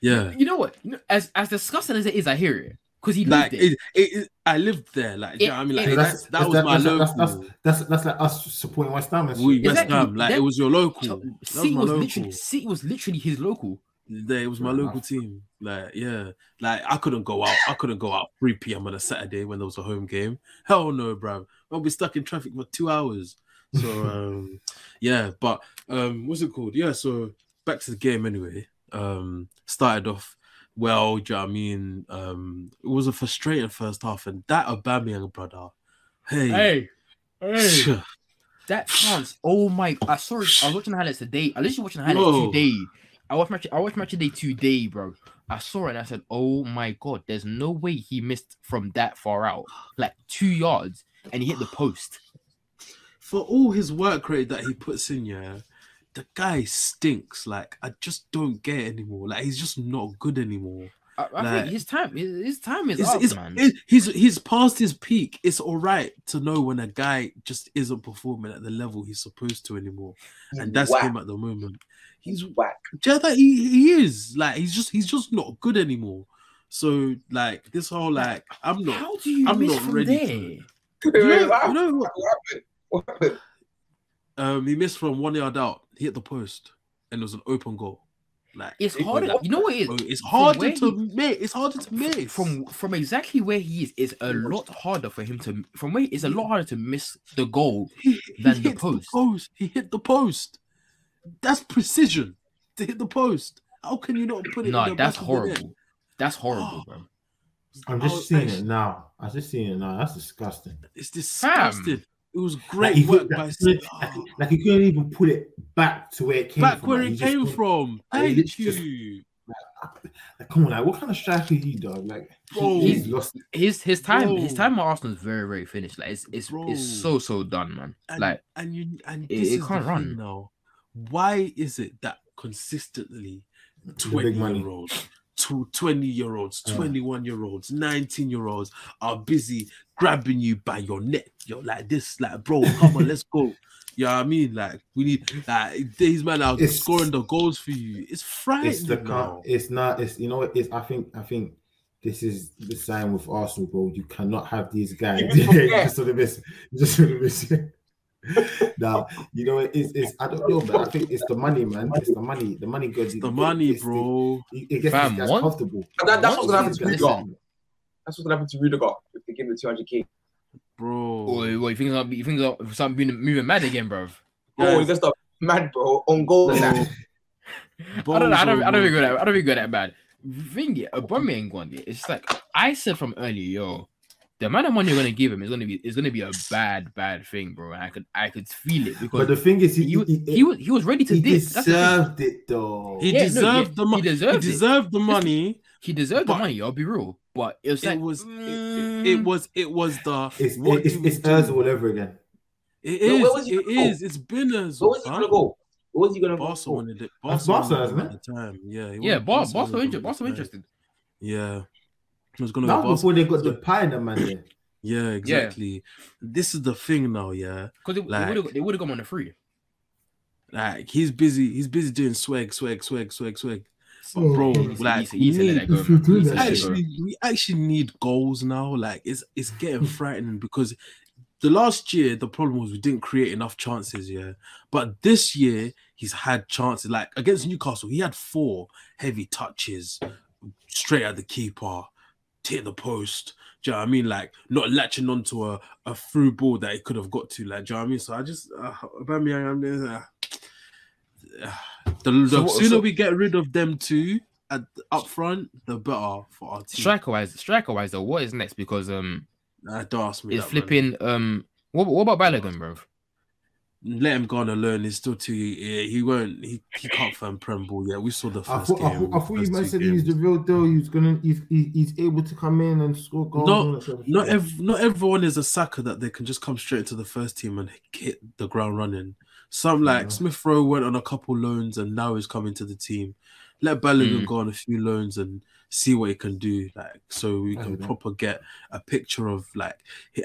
Yeah. You know what? As as disgusting as it is, I hear it because he Like it. it, it, it, I lived there. Like, do you know what I mean, like it- that's, that that's- was my that's- local. that's- That's that's like us supporting West Ham. and we. West Ham, like That- it was your local. So, was City was local. literally City was literally his local. It was my local team. Like, yeah, like I couldn't go out. I couldn't go out 3 p.m. on a Saturday when there was a home game. Hell no, bruv. I'll be stuck in traffic for two hours. So, um, yeah, but um, what's it called? Yeah, so back to the game anyway. Um, started off well. Do you know what I mean? Um, it was a frustrating first half, and that Aubameyang brother. Hey, hey, that chance! Oh my! I saw it. I was watching the highlights today. I literally watching the highlights Whoa. today. I watched match. I watched match today today, bro. I saw it and I said, "Oh my god!" There's no way he missed from that far out, like two yards, and he hit the post. for all his work rate that he puts in, yeah, the guy stinks. Like I just don't get it anymore. Like he's just not good anymore. I, I Like- think his time, his, his time is It's, up, it's, man. it- he's he's past his peak. It's all right to know when a guy just isn't performing at the level he's supposed to anymore, and that's whack. him at the moment. He's whack. yeah, that he, he is like he's just he's just not good anymore. So like this whole like I'm not. How do you I'm miss not from ready there? You know, what you know what? what happened? What happened? Um, he missed from one yard out. He hit the post, and it was an open goal. Like It's it harder. like- You know what it is? It's harder to he- miss. It's harder to miss. from from exactly where he is, it's a lot harder for him to from where it's a lot harder to miss the goal. he, he than the hit post. post. He hit the post. That's precision to hit the post. How can you not put it? in No, the that's back of horrible. That's horrible, Oh. bro. I'm just was seeing it now. I'm just seeing it now. That's disgusting. It's disgusting. It was great he work by like, he couldn't- like, he- like he couldn't even put it back to where it came back from. where like, it came from. Thank it's just- you. Like, come on, like, what kind of striker are you, dog? Like, Bro. he's lost. His his time his time at Arsenal is very very finished. Like it's it's Bro. it's so so done, man. And, like and you and it- this it is can't the run. thing now. Why is it that consistently The big 20 money. year olds, tw- 20 year olds, 21 year olds, 19 year olds are busy grabbing you by your neck? You're like this, like, bro, come on, let's go. You know what I mean? Like, we need like these men are It's- scoring the goals for you. It's frightening. It's the now. It's not. It's you know. It's. I think. I think. This is the sign with Arsenal, bro. You cannot have these guys You forget. just for the miss. Just for the miss. now you know it's, it's. I don't know, man. I think it's the money, man. It's the money. The money goes. the money, bro. It, it gets Fam, these what- comfortable. That, that's What what's gonna happen to this? Rudiger. That's what's gonna happen to Rudiger if they give him the 200k. Bro. oh, what, you think it's you think it's start being moving mad again, bro? Oh, Guys, he's gonna start mad, bro. On goal and that. bro, I don't know. I don't. Bozo, I don't bro. think that. I don't think that bad. Thing, yeah, Aubameyang one. It's like I said from earlier, yo. The amount of money you're gonna give him is gonna be is gonna be a bad, bad thing, bro. And I could I could feel it because But the thing is, he, he, he, he, was he was ready to he dip. That's the thing. deserved it though. He Yeah, no, deserved yeah, the money. he He deserved deserved, the money. He deserved But- the money. I'll be real, but it was It like was it, mm, it was it was the It's what it's, do it's do? All over again. It No, is. where was he It gonna go? is. It's been as Where was he gonna go? Where was he gonna Barca go? wanted it. That's Barca Barca, wanted isn't him at the time. Yeah. yeah, wanted- Bar- Barca Barca wanted him inter- at Barca interested. Yeah. He was gonna That was Barca. before they got the pie in the man there. Yeah, exactly. This is the thing now. Yeah, Because they, Like- would have they would have gone on the free. like he's busy. He's busy doing swag, swag, swag, swag, swag. But Oh, bro, He like said- he said let that go, if you man. do He that said let that go. actually, we actually need goals now. Like it's it's getting frightening because the last year the problem was we didn't create enough chances. Yeah, but this year he's had chances. Like against Newcastle, he had four heavy touches straight at the keeper, hit the post. Do you know what I mean? Like not latching onto a, a through ball that he could have got to. Like, do you know what I mean? So I just uh, Aubameyang. Uh, the, the So what- sooner so- we get rid of them two at up front, the better for our team. Striker wise, striker wise though, what is next? Because um, Nah, don't ask me. it's that, man. flipping um. What, what about Balogun, bro? Let him go on alone. He's still too. Yeah, he won't. He, he can't firm Prem ball yet. We saw the I first thought, I game. thought, I thought you might said he's the real deal. He's gonna, he's, he- he's able to come in and score goals. No, and all that sort of Not ev- not everyone is a Saka that they can just come straight into the first team and hit the ground running. Some like Yeah. Smith Rowe went on a couple loans and now he's coming to the team. Let Balogun Mm. go on a few loans and see what he can do. Like so we can proper get a picture of like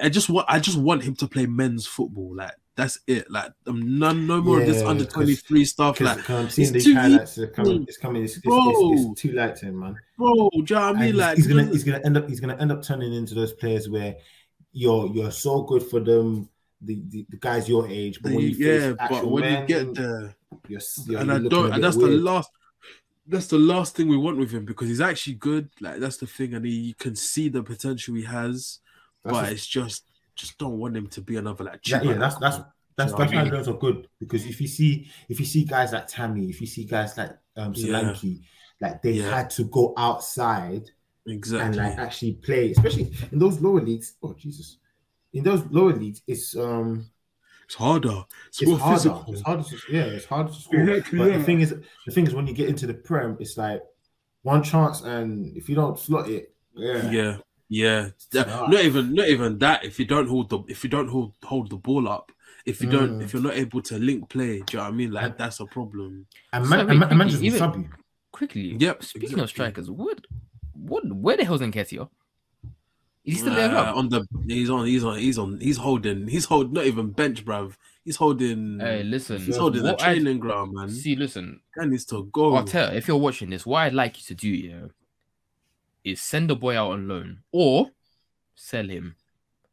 I just want I just want him to play men's football. Like that's it. Like um, none no more of this Yeah, under twenty three stuff. Like I'm seeing it's these highlights. Are coming, it's coming. It's, it's, Bro. it's, it's too light to him, man. bro, do you know what I mean? he's, like he's gonna he's gonna end up he's gonna end up turning into those players where you're you're so good for them, the the, the guys your age, but when you yeah, but when men, you get there, you're, you're, and you're I don't, and that's the last. That's the last thing we want with him because he's actually good. Like that's the thing, and he, you can see the potential he has, That's but a- it's just, just don't want him to be another like. Yeah, yeah, that's that's that's Yeah, that's I why mean- are good because if you see if you see guys like Tammy, if you see guys like um Yeah. Like they Yeah. had to go outside exactly and like actually play, especially in those lower leagues. Oh Jesus, in those lower leagues, it's um it's harder. It's, it's more harder. physical. It's harder to yeah, it's harder to score. Exactly, but yeah. the thing is, the thing is when you get into the prem, it's like one chance, and if you don't slot it, yeah, Yeah, yeah. That- not even, not even that. If you don't hold the, if you don't hold hold the ball up, if you don't, Mm. if you're not able to link play, do you know what I mean? Like And- that's a problem. and So man, wait, and man, and man just even- sub you. Quickly. Yep, Speaking exactly. of strikers, what, what, where the hell's Nketiah? Is he still there? Uh, on the he's on he's on he's on he's holding he's holding not even bench bruv he's holding Hey, listen. he's holding the what I'd- training ground man See, listen. guy needs to go I'll tell if you're watching this, what I'd like you to do, yeah, is send the boy out on loan or sell him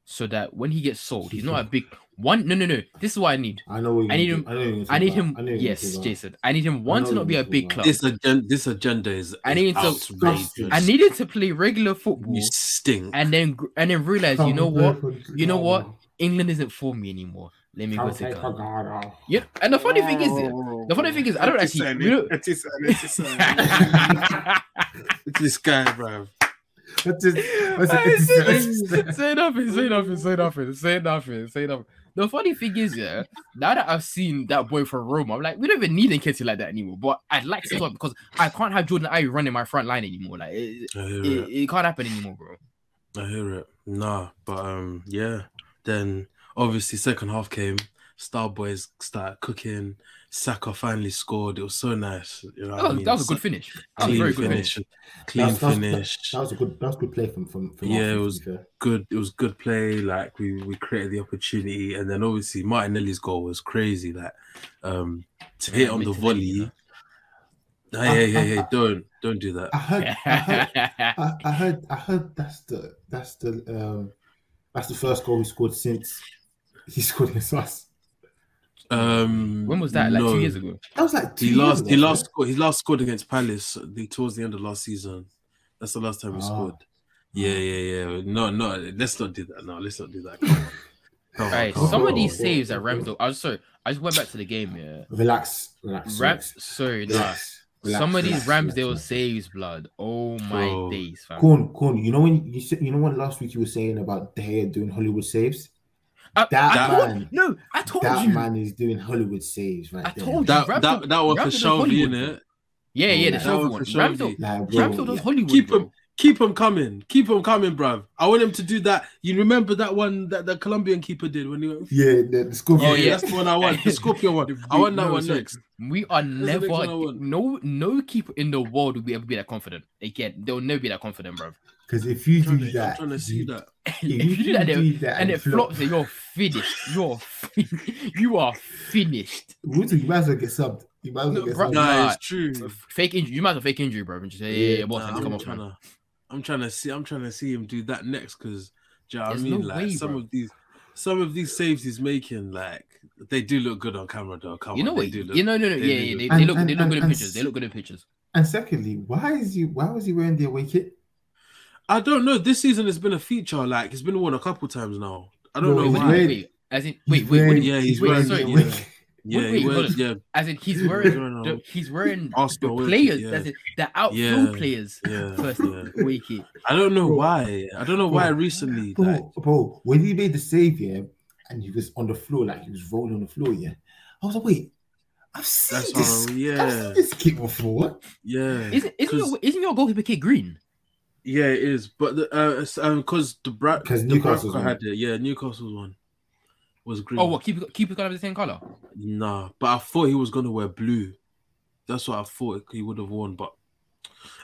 so that when he gets sold, he's not a big one. No, no, no. This is what I need. I know what you're I need him- I, know what you're I need him. I know Yes, gonna talk about. Jason. I need him one to not be a big club. this agenda this agenda is I need to- outrageous. I needed to play regular football you stink and then and then realize, you know what? You know what? England isn't for me anymore. Let me go Kante take a. Kagara. Yeah, and the funny thing is, the funny thing is, I don't actually. we don't- this guy, bro. That's it. That's say, say nothing, say nothing, say nothing, say nothing, say nothing. The funny thing is, yeah, now that I've seen that boy from Roma, I'm like, we don't even need a Nketiah like that anymore. But I'd like to stop because I can't have Jordan Ayew running my front line anymore. Like, it, it, it. it can't happen anymore, bro. I hear it. Nah, but um, yeah. Then obviously second half came. Star boys started cooking. Saka finally scored. It was so nice. You know, what That I was, mean? that was a good finish. That was a Clean very good finish. finish. Clean That's- that's- finish. That was a good. That was good play from from. from Yeah, Arsenal, it was- good. It was good play. Like we we created the opportunity, and then obviously Martinelli's goal was crazy. Like um to hit on the Martinelli, you volley. Hey, hey, hey, hey! Don't don't do that. I heard. I heard. I, I heard. I heard. That's the. That's the. Um. That's the first goal we scored since he scored against us. Um, when was that? Like no. two years ago. That was like two He years last ago, he last it? scored he last scored against Palace the, towards the end of last season. That's the last time he Ah. scored. Yeah, yeah, yeah. No, no, let's not do that. No, let's not do that. Come on. Come on, Right, on. some of Oh, these oh, saves oh, that oh. Ramsdale. I'm sorry. I just went back to the game. Yeah, Relax. Relax. Ram. relax, Sorry, nah. relax, relax, Some of these Ramsdale relax. saves, blood. Oh my Bro. days, fam. Corn, corn. You know when you said, you know what last week you were saying about De Gea doing Hollywood saves. I, That I told, man- no, I told That you. man is doing Hollywood saves right I there. told you. that Ramsdale- that that one for Ramsdale does Shelby, innit? Yeah, yeah, the That Shelby one one. for Shelby. Ramsdale, Like, bro, Ramsdale does yeah. Hollywood. Keep bro. him, keep him coming, keep him coming, bruv. I want him to do that. You remember that one that the Colombian keeper did when he went? Yeah, the, the Scorpion. Oh, yeah. that's the one I want. The Scorpion one. I want that No, one next. We are the never next one I want. no no keeper in the world will be ever be that confident. Again, they'll never be that confident, bro. Because if you do to, I'm that, trying to see you- that. if you do that, do then- and it flops, then you're finished. You're fin- you are finished. Ruto, you might as well get subbed. You might as well No, get bro, subbed. no. Nah, Nah, it's true. Fake injury. You might as well fake injury, bro. And just say, yeah, yeah, yeah boss, Nah, I need to come I'm off, trying man. to, I'm trying to see. I'm trying to see him do that next because, you know what I mean, no like way, some bro. of these, some of these saves he's making, like they do look good on camera, though. Come You know on, what? they do look. You know, no, no, they yeah, do yeah. look- They, And- they look, and- they look good in pictures. They look good in pictures. And secondly, why is he why was he wearing the away kit? I don't know. This season has been a feature. Like it's been worn a couple times now. I don't No, know why. wearing- Wait, as in, He's wait, wait, wearing- wait, yeah, he's wait, wearing sorry, yeah. kit. Yeah, Wait, he wait, wears, yeah, as in he's He's wearing, wearing the, he's wearing Arsenal the players, kit, yeah. that's it, the outfield Yeah, players yeah, first yeah. wiki. I don't know Bro. why. I don't know why recently. Bro, Like, bro, when he made the save, yeah, and he was on the floor, like he was rolling on the floor, yeah. I was like, wait, I've seen That's this. how- I've yeah. seen this kit before. yeah, Isn't isn't 'Cause- your isn't your goalkeeper kid green? Yeah, it is. But the uh, it's, um, because the Bra- 'Cause Newcastle Newcastle's one. had it. Yeah, Newcastle's one was green. Oh, what keep keep it gonna have the same color? Nah, but I thought he was gonna wear blue. That's what I thought he would have worn, but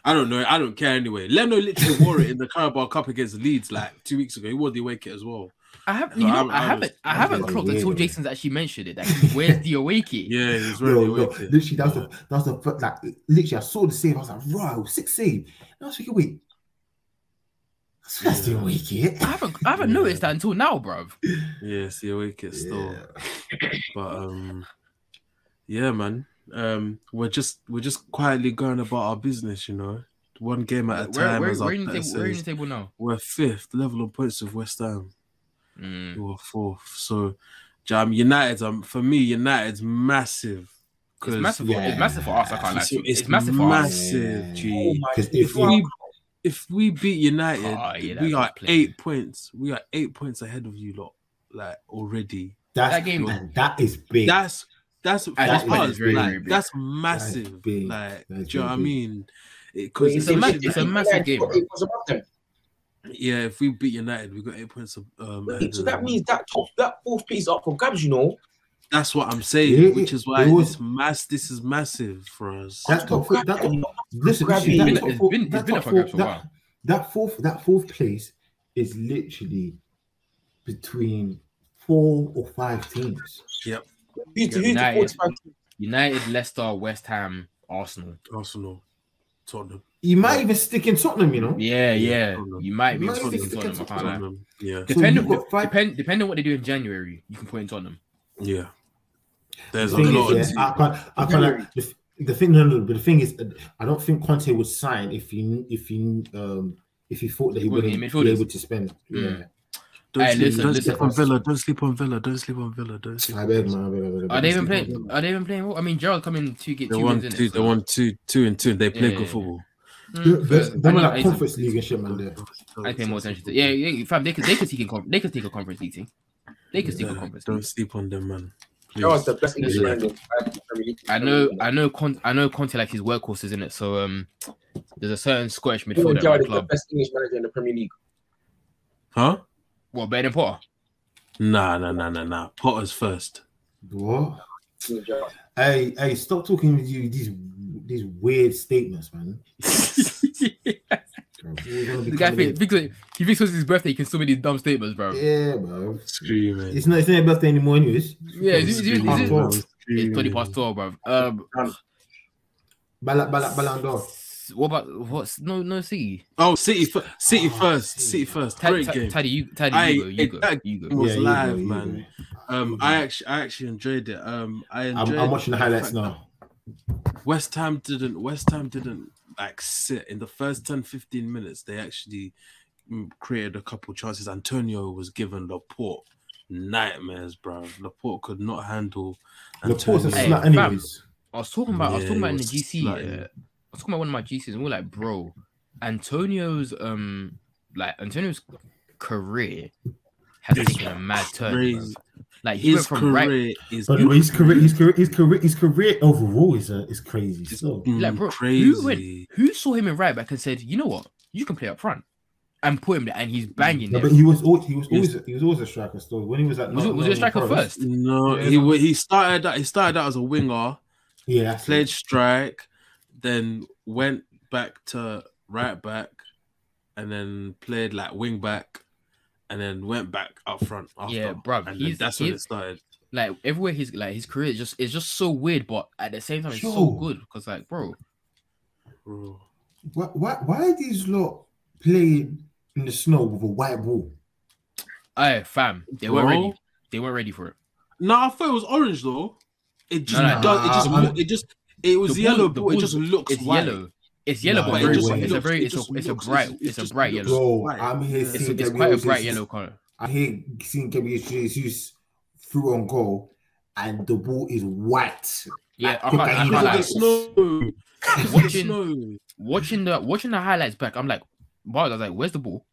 I don't know. I don't care anyway. Leno literally wore it in the Carabao Cup against Leeds like two weeks ago. He wore the away kit as well. I haven't, No, you know, I'm- I I'm- haven't, I I'm haven't getting clocked until man. Jason's actually mentioned it. That he wears the away kit. Yeah, he's really Bro, the away no, literally, that was the that was the like literally. I saw the save. I was like, right, six save. And I was thinking, wait, so that's the Yeah. away kit. I haven't, I haven't Yeah. noticed that until now, bruv. Yeah, it's the away kit still. Yeah. But um, yeah, man. Um, we're just we're just quietly going about our business, you know. One game at a Where, time. where, as where, our in the bet table, where in the table now? We're fifth, level of points with West Ham. Mm. We're fourth. So, Jam United's um for me, United's massive. It's 'cause massive. For, yeah. It's massive for us. I can't lie. It's, it's It's, massive for us. massive, Yeah. G. Oh my 'Cause If if we if we beat United, Oh, yeah, we that are plenty. eight points. We are eight points ahead of you lot, like already. That's That game- and that is big. That's that's At for this point, us, very, like, very big. that's massive. big. Like, That's do you know what I mean? Wait, Because It's a ma- it's a massive game. It was above them. yeah, if we beat United, we got eight points. Of, um, Wait, so that means that top, that fourth piece up for grabs, you know. That's what I'm saying, Yeah, which is why it was- this mass this is massive for us. That's top four. That top, listen, listen, it. that It's top been- four- it's been- that it's top for four- a that- while. That fourth, that fourth place is literally between four or five teams. Who's, who's United. United, Leicester, West Ham, Arsenal. Arsenal, Tottenham, You might even stick in Tottenham, you know. Yeah, Yeah, yeah. You might be Might putting be Tottenham. I sticking can't lie. Tottenham, yeah, So Depending, you've five- depend, depending on what they do in January, you can put in Tottenham. yeah. There's The a thing lot. is, of yeah, I can't, I can't, the, the thing, no, no, but the thing is, uh, I don't think Conte would sign if he, if he, um, if he thought that he Wouldn't wouldn't be able to spend. Yeah, Mm. Don't, Hey, sleep, listen, don't listen. sleep on Villa. Don't sleep on Villa. Don't sleep on Villa. Don't sleep. I beg, man. I beg, I beg, Are they even Sleep playing? them. Are they even playing? well? I mean, Gerrard coming two get They two won wins in two. it. They won two, two and two. They play Yeah, good yeah, football. Them them are I like need- conference league and shit, man. There. I pay more attention to. Yeah, yeah, fam. They could, they could take a, con- they could take a conference league team. They could take a conference. don't sleep on them, man. That was the best English manager in the Premier League. I know, I know, Con- I know. Conte like his workhorses in it. So um, there's a certain Scottish Steven midfielder at Gerrard my is the club. best English manager in the Premier League. Huh? What better than Potter? Nah, nah, nah, nah, nah. Potter's first. What? Steven Gerrard. Hey, hey, stop talking with you these these weird statements, man. We're gonna the guy coming thinks, thinks that- he thinks it's his birthday. He can still make these dumb statements, bro. Yeah, bro. Screaming. It's not. It's not your birthday anymore, anyways. Yeah, is it- is it- is it- Half twelve. It's twenty past twelve, bro. Um, Bala, bala, Ballon d'Or. what about what's no no City? Oh, City, fir- City Oh, first. City. City first. Tad- Great Tad- game. Taddy, you, Taddy, Aye, you go, you it- go, that- you go. was Yeah, you live, go, you man. go. Um, I actually, I actually enjoyed it. Um, I I'm, enjoyed. I'm watching the highlights now. West Ham didn't. West Ham didn't like sit in the first 10, 15 minutes. They actually mm, created a couple chances. Antonio was given Laporte nightmares, bro. Laporte could not handle. Laporte's a Antonio. Hey, slut, fam. anyways. I was talking about, I was talking about in the GC. Uh, I was talking about one of my GCs, and we're like, bro, Antonio's um, like Antonio's career has It's taken a mad turn. bro. Crazy. Like he went His from right, career is But his career, his career, his career, his career overall is uh, is crazy. So like, bro, crazy. who went, who saw him in right back and said, you know what, you can play up front, and put him there, and he's banging No, but he was always, he was always he was always a striker still. When he was at Was, it, was he a striker Nottingham Forest- first? No, Yeah, he no. he started out, he started out as a winger, Yeah, played it. strike, then went back to right back, and then played like wing back, and then went back up front. After. Yeah, bruv, and he's- that's when it started. Like everywhere he's like his career is just it's just so weird, but at the same time it's so good because like, bro, Bro. Why, why, why are these lot playing in the snow with a white ball? hey fam, they weren't ready. They weren't ready for it. No, I thought it was orange though. It just No, no, does. It just it just it was The ball- yellow, the but it just looks white. yellow. It's yellow, Nah, but it it's, just just, it's a very it's a just it's a bright it it's a just bright looks yellow. Bro. I'm here It's, seeing it's quite a bright yellow color. I hear seeing Gabriel Jesus through on goal, and the ball is white. Yeah, I Look can't, at I him. can't Look at lie. the snow. Watching- Watching snow. Watching the watching the highlights back, I'm like, wow, I was like, where's the ball?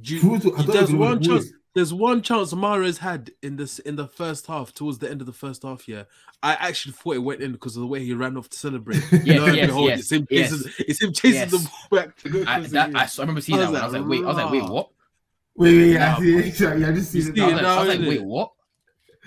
Do you- Who's the- I don't there's one who it chance. Is. There's one chance Mahrez had in this in the first half, towards the end of the first half. Yeah, I actually thought it went in because of the way he ran off to celebrate. Yes, Lo and yes, behold, yes, it's him yes. chasing. It's him chasing Yes. the ball back to go. I, that, I, I remember seeing I that was one. I was like, like, wait, I was like, wait, what? Wait, wait, Nah, I see it. Yeah, I just see You it. see I was it like, now, I was like innit? wait, what?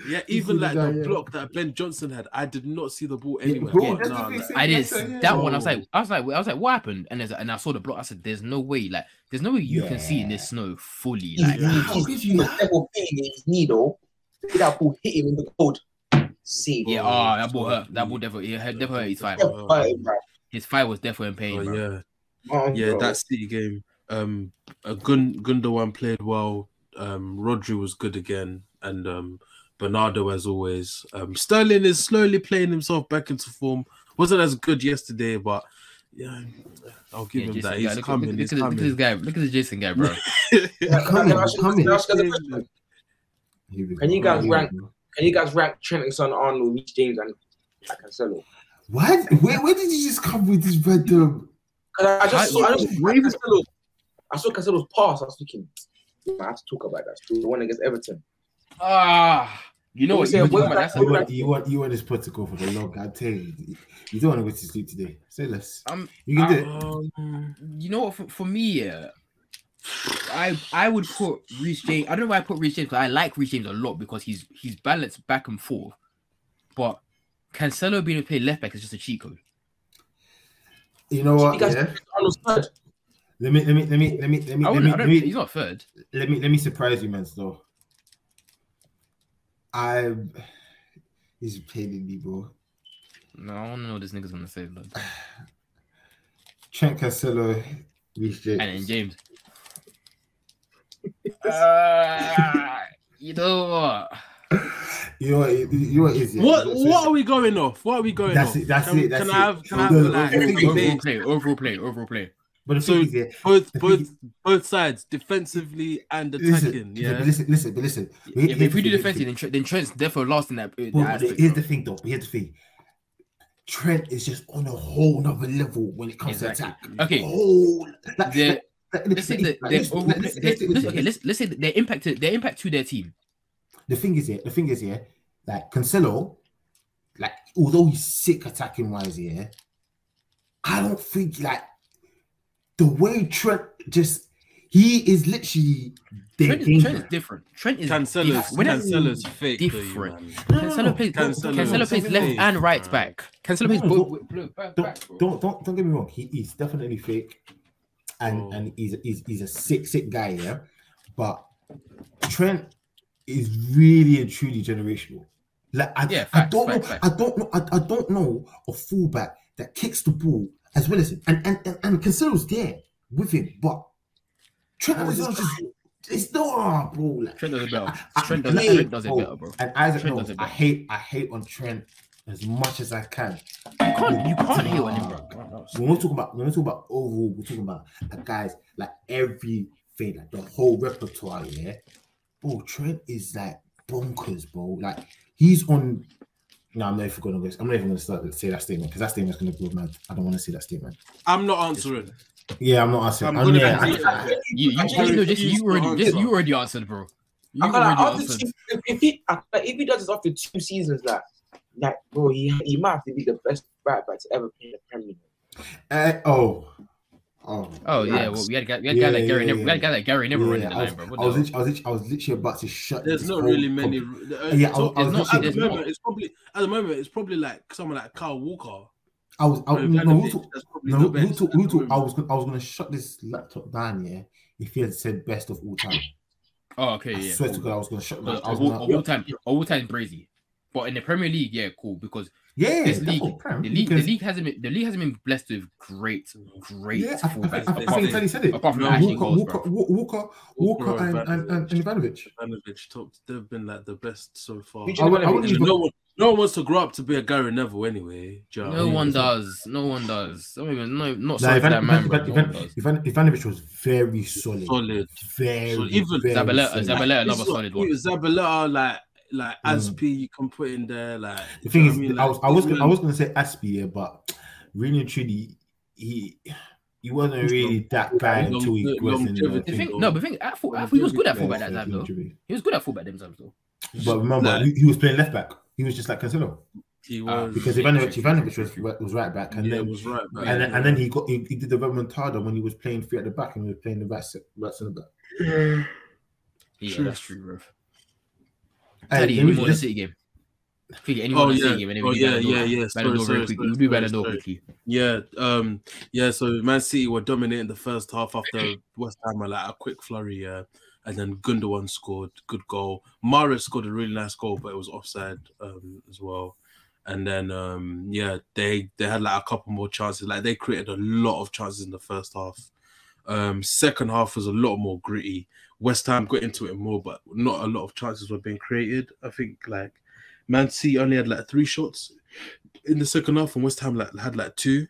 Yeah, even like the the yeah. block that Ben Johnson had, I did not see the ball anywhere. Yeah, that's nah, like- I didn't yeah. that one. I was like, I was like, I was like, what happened? And there's and I saw the block. I said, there's no way, like, there's no way you can see in this snow fully. Like, Yeah. He's, he's, he's devil hitting his knee though. That ball hit him in the cold. See, yeah, Bro, oh, that it's ball hurt. That be- ball definitely, it had definitely hurt his thigh. bro. His thigh was definitely in pain, Oh, bro. yeah. Oh, Yeah, bro. that City game. Um, uh, Gun Gundogan played well. Um, Rodri was good again, and um, Bernardo as always. Um, Sterling is slowly playing himself back into form. wasn't as good yesterday, but yeah, I'll give Yeah, him Jason that. guy, He's look, at- coming. look, he's look, at, look at this guy. Look at this Jason guy, bro. Can I- Come can I on, ask you- come can I on. ask you guys a question? Here we Can you guys rank- go. Can you guys rank Trent Alexander-Arnold, Reece James, and like Cancelo? Why? Where, where did you just come with this random? Because I just saw, I just Where- Cancelo, I saw Cancelo's pass. I was thinking, I have to talk about that. The one against Everton. Ah, you know What what? was You, it? What that's? You want, you want, you want this pot to go for the long. I tell you, you don't want to go to sleep today. Say less. um, You can do it. Um, you know what? For, for me, yeah, I I would put Reece James. I don't know why I put Reece James because I like Reece James a lot because he's he's balanced back and forth. But Cancelo being able to play left back is just a cheat code. You know what? You Yeah. Arnold's third. Let me, let me, let me, let me, let me, I let wouldn't. me, I let me, he's not third. let me, let me surprise you, man. Still, I. He's paying me, bro. No, I don't know what this nigga's gonna say. Blood. Trent Cancelo, Reece James. And then James. Uh, you know what? You know what? You know what it is. what what are we going off? What are we going That's off? it, that's can, it, that's Can it. I have can I have No, the no, line? I think Overall play, overall play, overall play. But So thing both both thing both sides, defensively and listen, attacking. listen, Yeah. but listen, listen, but listen. Yeah, but if we do Here's the thing, defensive, then, Trent, then Trent's therefore lost in that. uh, Well, that aspect, here's bro. the thing, though. Here's the thing. Trent is just on a whole nother level when it comes Exactly. to attack. Okay. Whole, like, They're- like, like, Let's say like, that okay, let's let's say that their impact to their impact to their team. the thing is here, the thing is here, like Cancelo, like although he's sick attacking wise here, I don't think like the way Trent just he is literally their Trent, is, Trent is different. Trent is Cancelo, diff- when I- Cancelo's fake. though, you different. man. No, no, no. Cancelo plays Cancelo- Cancelo plays left Cancelo- and right back. Cancelo plays No, both. don't- both back, Don't, back, don't don't don't get me wrong. He, he's definitely fake, and Oh. and he's, he's he's a sick sick guy, yeah. But Trent is really and truly generational. Like I, Yeah, I don't facts, know, facts. I don't know, I, I don't know a fullback that kicks the ball as well as him, and and and, and Cancelo's there with him, but Trent How is is just it's not, ah, bro. Like, Trent does it better. I- I Trent does, hate, Trent does it bro. better, bro. And Isaac Trent knows I hate I hate on Trent as much as I can. You can't, you can't hate on him, bro. When we're talking about when we're talking about overall, we're talking about like guys like everything, like the whole repertoire, yeah. Bro, Trent is like bonkers, bro. Like he's on. No, I'm not even gonna. go- I'm not even gonna start to say that statement because that statement's gonna blow mad. I don't want to say that statement. I'm not answering. Yeah, I'm not answering. I'm I'm, gonna yeah, continue. I- You, you, Actually, you, know, just, you already, to just, answer. you already answered, bro. You I can't lie, already after answered. two, if, if he if he does this after two seasons, like like bro, he he might have to be the best right back to ever play in the Premier League. Uh, oh, oh, Oh yeah, relax. well we had a guy, we had Yeah, guy like Gary, yeah, never, we had a guy like Gary Neville Yeah, running the I was, line, bro. I was, literally, I was, literally, I was literally about to shut. There's not really many. uh, Yeah, I so was- I was it's not, at the moment, it's probably at the moment it's probably like someone like Kyle Walker. I was. I, no, Ivanovic, who talk- that's probably no, the who, who, talk- who talk- I was. gonna- I was gonna shut this laptop down. Yeah, if he had said best of all time. Oh okay, I yeah. swear to. God, I was gonna shut. Because I was all, gonna, of all time, of all time, Brazy. But in the Premier League, yeah, cool. Because yeah, this league, the league, the league hasn't been, the league hasn't been blessed with great, great Yeah, I, I, I. I, I think from- Teddy said it. apart from No, Walker, goals, Walker. Walker, Walker, Walker, and, and, and, and Ivanovic. Ivanovic top, they've been like the best so far. Who I would- I know wouldn't even- no one, no one wants to grow up to be a Gary Neville anyway. Do you know what I No mean? one does. No one does. Not even no, not Nah, sorry Ivan, that man, Ivan, bro. Ivan, No Ivan, Ivanovic was very solid. Solid. Very, So even very Zabaleta, solid. Zabaleta, another This is what- solid one. Zabaleta, like like Mm. Aspi, you can put in there. Like The thing is, I, mean? was, Like, I was, even- I was gonna say Aspie, yeah, but really and truly, he, he wasn't really that bad Long- until he was in the thing. thing, no, but the thing, I thought, I thought he was good at fullback that time though. He was good at fullback them times though. But remember, Like, he, he was playing left back. He was just like Cancelo he Ah, was because Yeah, Ivanovic, Ivanovic was was right back, and yeah, then was right. back. and then, and then he got he, he did the remontada when he was playing three at the back and he was playing the right se- right centre back. Yeah, True. that's true, bro. Hey, Teddy, let any more on the City game? I think any more Oh yeah, City game, and oh yeah, yeah, yeah. Ballon Sorry, sorry, quickly. sorry, We'll do Ballon sorry, d'Or quickly. Yeah, um, yeah. So Man City were dominating the first half after West Ham had like a quick flurry, yeah, and then Gundogan scored good goal. Mahrez scored a really nice goal, but it was offside um, as well. And then um, yeah, they they had like a couple more chances. Like they created a lot of chances in the first half. Um, second half was a lot more gritty. West Ham got into it more, but not a lot of chances were being created. I think like Man City only had like three shots in the second half, and West Ham like had like two.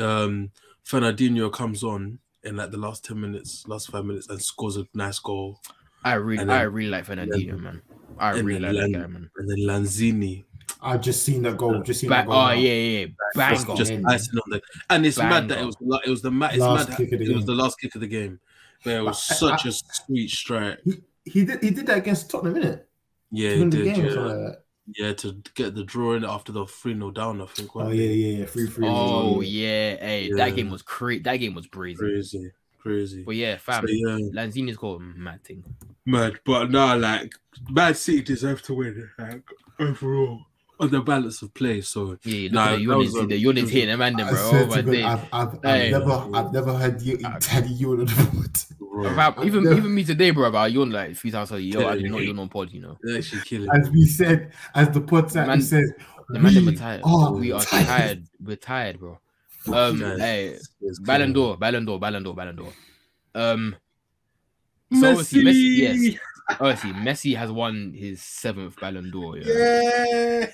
Um, Fernandinho comes on in like the last ten minutes, last five minutes, and scores a nice goal. I really, then- I really like Fernandinho, man. I really then like that guy, man. And then Lanzini I've just seen that goal. Just seen Bang, that goal. oh now. yeah, yeah, yeah. just, bang just icing on the. And it's mad that it was it was the ma- it's Last mad kick of the it was the last kick of the game, but it was But I- such I- a sweet strike. He, he did he did that against Tottenham, innit? Yeah, To he did. Yeah. like uh, yeah, to get the draw in after the three 0 down. I think. Oh yeah, yeah, yeah. Free, free. Oh yeah, hey, Yeah. that game was crazy. That game was crazy. crazy, crazy. But yeah, So, fam, yeah, Lanzini's got a mad thing. mad. But no, like Man City deserve to win. Like overall, on the balance of play. So Yeah, look Nah, at the that units, was the units hitting them and I bro. swear to my God, days. I've, I've, I've Hey. never, I've never had you, Teddy yawn on the board. bro, About, even Yeah. even me today, bro. About yawn like three times. Like, yo, I Yeah. do not yawn on pod. You know, they're actually killing. As we said, as the podcast Man- says, the man we are tired. are we are tired. tired. We're tired, bro. Um, Guys, hey, Ballon d'Or, Ballon d'Or, Ballon d'Or, Ballon d'Or. Um, so obviously, Messi, yes, obviously, Messi has won his seventh Ballon d'Or. Yeah. Yeah.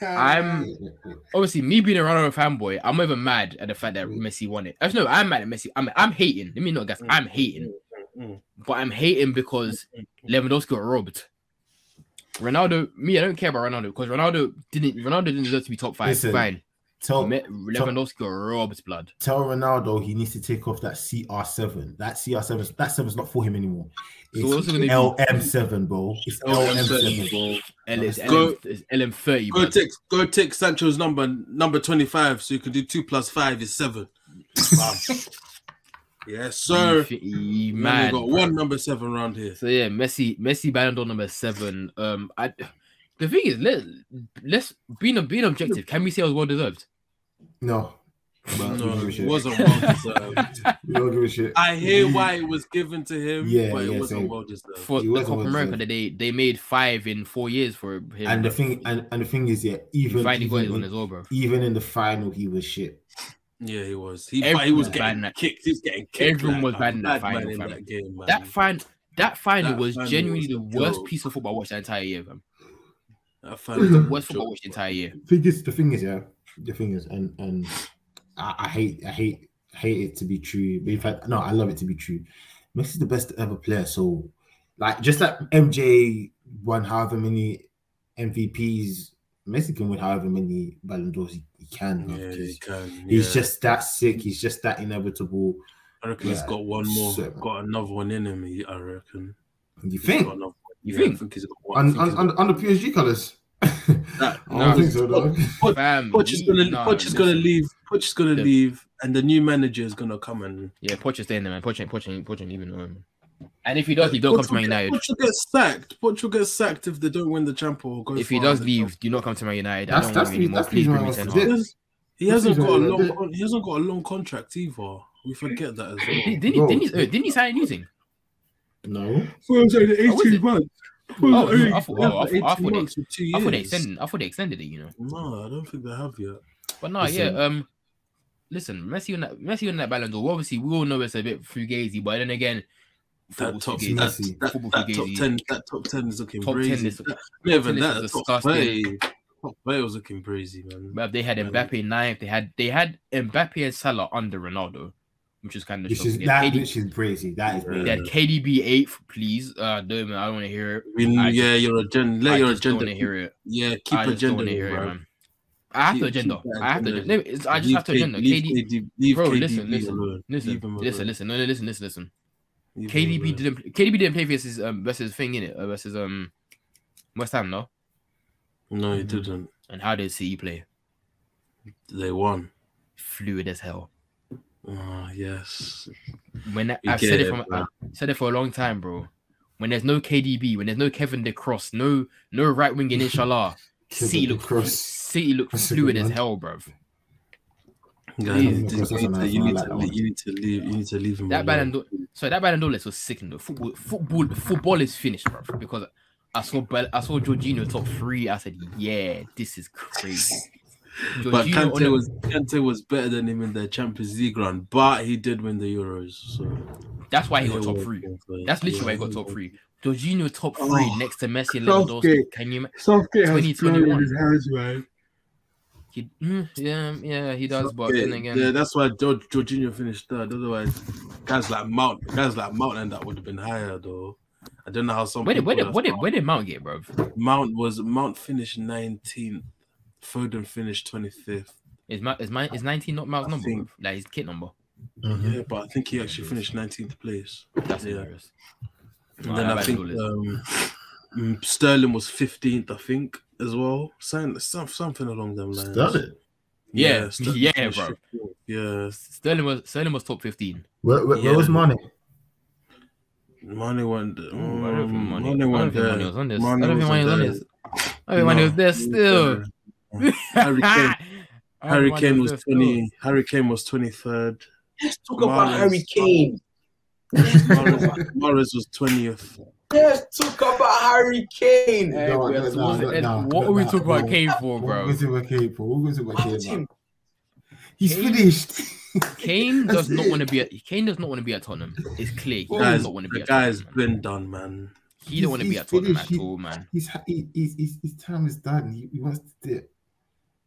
I'm obviously me being a Ronaldo fanboy. I'm not even mad at the fact that Messi won it. Actually, no, I'm mad at Messi. I'm I'm hating. Let me not guess. I'm hating, Mm, but I'm hating because Lewandowski got robbed. Ronaldo, me, I don't care about Ronaldo because Ronaldo didn't. Ronaldo didn't deserve to be top five. Listen, Fine. Tell, Me- Lewandowski got robbed blood. tell Ronaldo he needs to take off that CR7. That CR7, that seven's not for him anymore. So what's it? It's LM7, bro. It's LM7, bro. L is Go- LM, is LM30. Go blood. take go take Sancho's number number twenty five, so you can do two plus five is seven. Bam. yes, sir. You Man, mad, we got one number seven around here. So yeah, Messi, Messi Ballon d'Or number seven. Um, I, the thing is, let let's being being objective. Can we say it was well deserved? No. But No, don't give a it wasn't well deserved. Uh, we don't give a shit. I hear why it was given to him, Yeah, but it yeah, wasn't same. well deserved. For He the wasn't Copa well America, that they they made five in four years for him. And the thing and, and the thing is, yeah, he even finally got his even, in, as well, bro. even in the final, he was shit. Yeah, he was. He, Everyone he was was bad getting in that- kicked. He was getting kicked. everyone was like bad in that final, in that game, man. That final, that final That was final genuinely was the a worst joke. piece of football I watched the entire year, fam. That final was a Worst football I watched the entire year. Thing is, the thing is, yeah, the thing is, and and I, I hate, I hate, hate it to be true. But in fact, no, I love it to be true. Messi's the best ever player. So, like, just like MJ won however many MVPs, Messi can win however many Ballon d'Ors he, he can. Yeah, he can. He's yeah. just that sick. He's just that inevitable. I reckon he's yeah, got one more, so- got another one in him. I reckon. You He's think got another- You yeah, think? I think he's got one. On, on, on, on the PSG colors? That- I don't think so, though. Poch- Fam, Poch is gonna, nah, Poch is gonna listen. leave. Poch is gonna Yeah. leave, and the new manager is gonna come and. Yeah, Poch is staying there, man. Poch ain't, Poch ain't, Poch ain't leaving. Um, and if he does, he don't come Poch to Man will get- United. Poch will get sacked. Poch will get sacked if they don't win the champion or go. If he far does the leave, do not come to Man United. I That's don't that's want you the anymore. that's the Please reason bring why me was Ten to Hag. do. Champions. He That's hasn't his got a own long. idea. Con- he hasn't got a long contract either. We forget that as well. Did, did, he, Bro. didn't, he, didn't he sign anything? new thing? No, Well, it's only Oh, is it? months. Oh, I thought- oh, I thought- I thought they- months or two I thought they extended. I thought they extended it. You know, No, I don't think they have yet. but no, Listen. yeah. Um, listen, Messi on that Messi on that Ballon d'Or. Obviously, we all know it's a bit fugazi, but then again, That top, that, that, that top ten, that top ten is looking Top 10 crazy. is- That- not even 10 is top disgusting. top five was looking crazy, man. But they had Man. Mbappe ninth. They had they had Mbappe and Salah under Ronaldo, which is kind of this is that KD which is crazy. That is crazy. They had KDB eight, please. Uh, no, man, I don't want to hear it. I mean, I yeah, your agenda, let I your just don't agenda. want to hear it. Yeah, keep I just don't agenda, want to hear it, man. I have to Keep- agenda. I have to. agenda. No, it's, I just Leave have to K- agenda. Leave KD, KD, leave bro, KDB listen, listen, alone. listen, Leave him listen, listen. No, no, listen, listen, listen. Leave KDB alone. didn't. KDB didn't play versus um versus thing in it uh, versus um West Ham, no. No, he didn't. And how did City play? They won. Fluid as hell. Oh, yes. When I, You I've said it it, from. I've said it for a long time, bro. When there's no KDB, when there's no Kevin De Cross, no no right wing in Inshallah, City look Cross. City look That's a fluid as hell, bro. Guys, you, need to, nice you, one, I need like to, that leave, you need to leave. You need to leave him. That alone. Ballon d'Or, sorry, that Ballon d'Or list was sickening. though. Football, football, football is finished, bro. Because I saw Bell, I saw Jorginho top three. I said, yeah, this is crazy. But Jorginho Kante was Kante was better than him in the Champions League run, but he did win the Euros. So that's why he got top three. That's literally why he got top three. Jorginho top three Oh, next to Messi and Lewandowski. Can you? Southgate has 2021. blood in his hands, man. He, mm, yeah, yeah, he does. But then again, yeah, that's why George, Jorginho finished third. Otherwise, guys like Mount, guys like Mount, and that would have been higher though. I don't know how some. where did where did, where did where did Mount get, bro? Mount was Mount finished 19th. Foden finished 25th. Is Mount is mine is nineteen not Mount's I number? think- Like his kit number. Mhm. Yeah, but I think he actually finished 19th place. That's Yeah. hilarious. And Nah, then that I think Ballon d'Or list. um, Sterling was 15th, I think, as well. Some, some, something along them lines. Sterling. Yeah, Sterling yeah, bro. 15th. Yeah, Sterling was Sterling was top fifteen. Where, where, Yeah. where was Mane? Money went. Ooh, I don't think Um, Mane- Mane I don't went think there. Mane was on this. Mane I don't think wasn't was on there. this. I think Mane was there still. Harry Kane. Harry Kane was there still. 20. Harry Kane was 23rd. Let's talk about Mahrez. Harry Kane. Mahrez, Mahrez was 20th. Let's talk about Harry Kane. Hey, No, no, no, what- no, and no, what no, are we no, talking about. Kane for, What bro? was it about Kane for? What was it about Kane? He's Kane- finished. Kane does not want to be at Kane does not want to be at Tottenham. It's clear. He Guys, does not want to be the at guy's Tottenham. man. been done, man. he don't want to be he's at Tottenham finished. at all, man. He's he, he's, he's, his time is done. He, he wants to dip. I-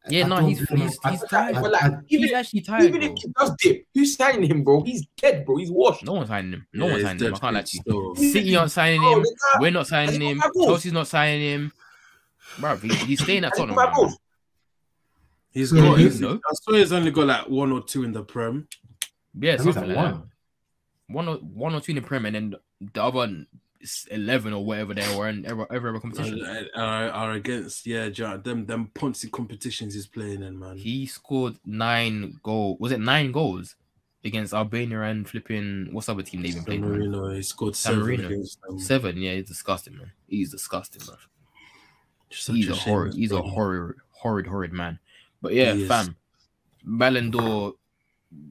Yeah, I no, don't he's he's, I- he's But tired. like, I- He's even, actually tired, even bro. if he does dip, who's signing him, bro? He's dead, bro. He's washed. No one's signing him. No Yeah, one's he's signing him. I can't lie fit you. still. City aren't signing Bro, him. the guy- We're not signing him. got five goals? Chelsea's not signing him. Bro, he, he's staying at Has he Tottenham. got five He's Yeah, got. he- He's, I swear he's only got like one or two in the prem. Yeah, I think it's something like like one. that. One or one or two in the Prem, and then the other is eleven or whatever they were in every every other competition. Uh, are, are against yeah, them them Ponzi competitions he's playing in, man. He scored nine goal. Was it nine goals against Albania and flipping what's the other team they even played? Marino, he scored San seven Marino. against them. Seven. Yeah, he's disgusting, man. He's disgusting, man. Such he's a, shame horrid. He's a horrid, horrid, horrid man. But yeah, fam, Ballon d'Or,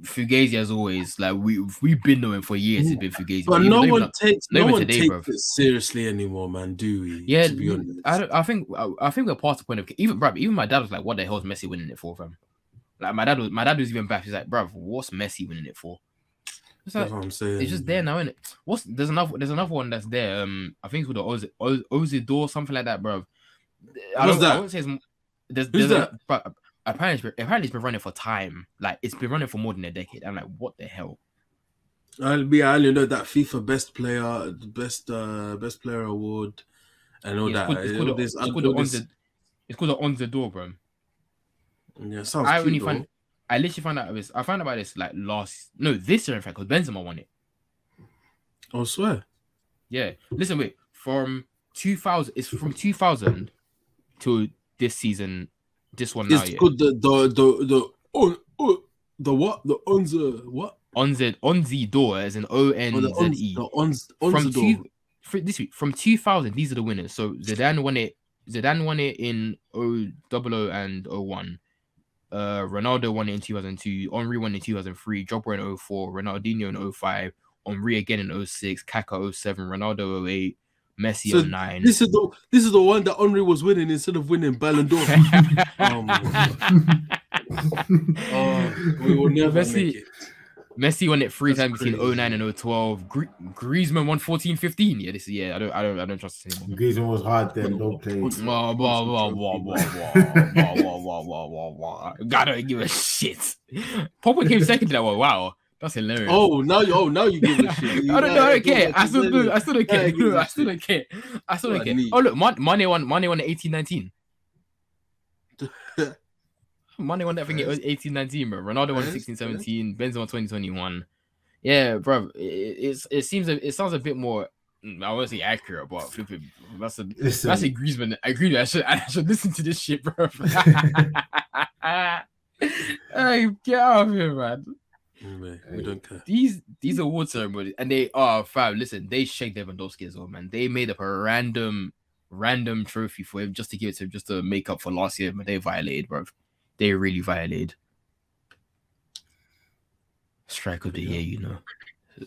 Fugazi as always. Like we we've been knowing for years. It's been Fugazi. But no one not- takes no one today, takes bruv. it seriously anymore, man. Do we? Yeah, to be honest. I, don't, I think I, I think we're past the point of even bro, even my dad was like, "What the hell is Messi winning it for, fam?" Like my dad was my dad was even back. He's like, "Bro, what's Messi winning it for?" It's like That's what I'm saying. it's just there now, isn't it? What's there's another there's another one that's there. Um, I think it's called the Oz door something like that, bro. I What's don't, I that? won't say it's, there's, Who's there's a- but apparently, it's been- apparently it's been running for time. Like it's been running for more than a decade. I'm like, what the hell? I'll be. I only know that FIFA best player, best uh best player award, and all Yeah, that. it's called, All called, the- this- it's all called the this- it's called the Onzador, bro. Yeah, sounds I only found I literally found out this. I found out about this like last no this year in fact because Benzema won it. I swear. Yeah, listen, wait from 2000. It's from 2000 to this season. This one now, It's yeah. good. The the the the oh, oh, the what the Onza what Onz Onzi Door as in O N oh, the Z E. the From Onza two, for this week from 2000. These are the winners. So Zidane won it. Zidane won it in 000 and 01. Uh, Ronaldo won it in 2002. Henry won it in 2003. Drogba in 04. Ronaldinho in 05. Henry again in 06. Kaka 07. Ronaldo 08. Messi so on nine. This is the this is the one that Henry was winning instead of winning Ballon d'Or. um, oh, we will never Messi, make it. Messi won it three times between 09 and 012. Gr- Griezmann won 14 15. Yeah, this year I don't I don't I don't trust him. Griezmann was hard then, don't play. God, I don't give a shit. Pogba came second to that one. Wow that's hilarious. Oh, no! you oh now you give a shit. I don't know. I don't care. I still do. I still don't Yeah, care. give a I still don't care. I still don't care. Oh look, Man- Mane won. Mane won 18 19. Mane won that thing at 18 19, bro. Ronaldo won Yes, 16 17. Benzema 2021. Yeah, bro. It, it's it seems a, it sounds a bit more. mm, I won't say accurate, but flipping. That's a Listen, that's a Griezmann. I agree. I should I should listen to this shit, bro. hey, get out of here, man. Anyway, we don't care. These these award ceremonies, and they are fam. Listen, they shake Lewandowski as well, man. They made up a random random trophy for him just to give it to him, just to make up for last year, but they violated, bro. They really violated. Strike of the year, you know.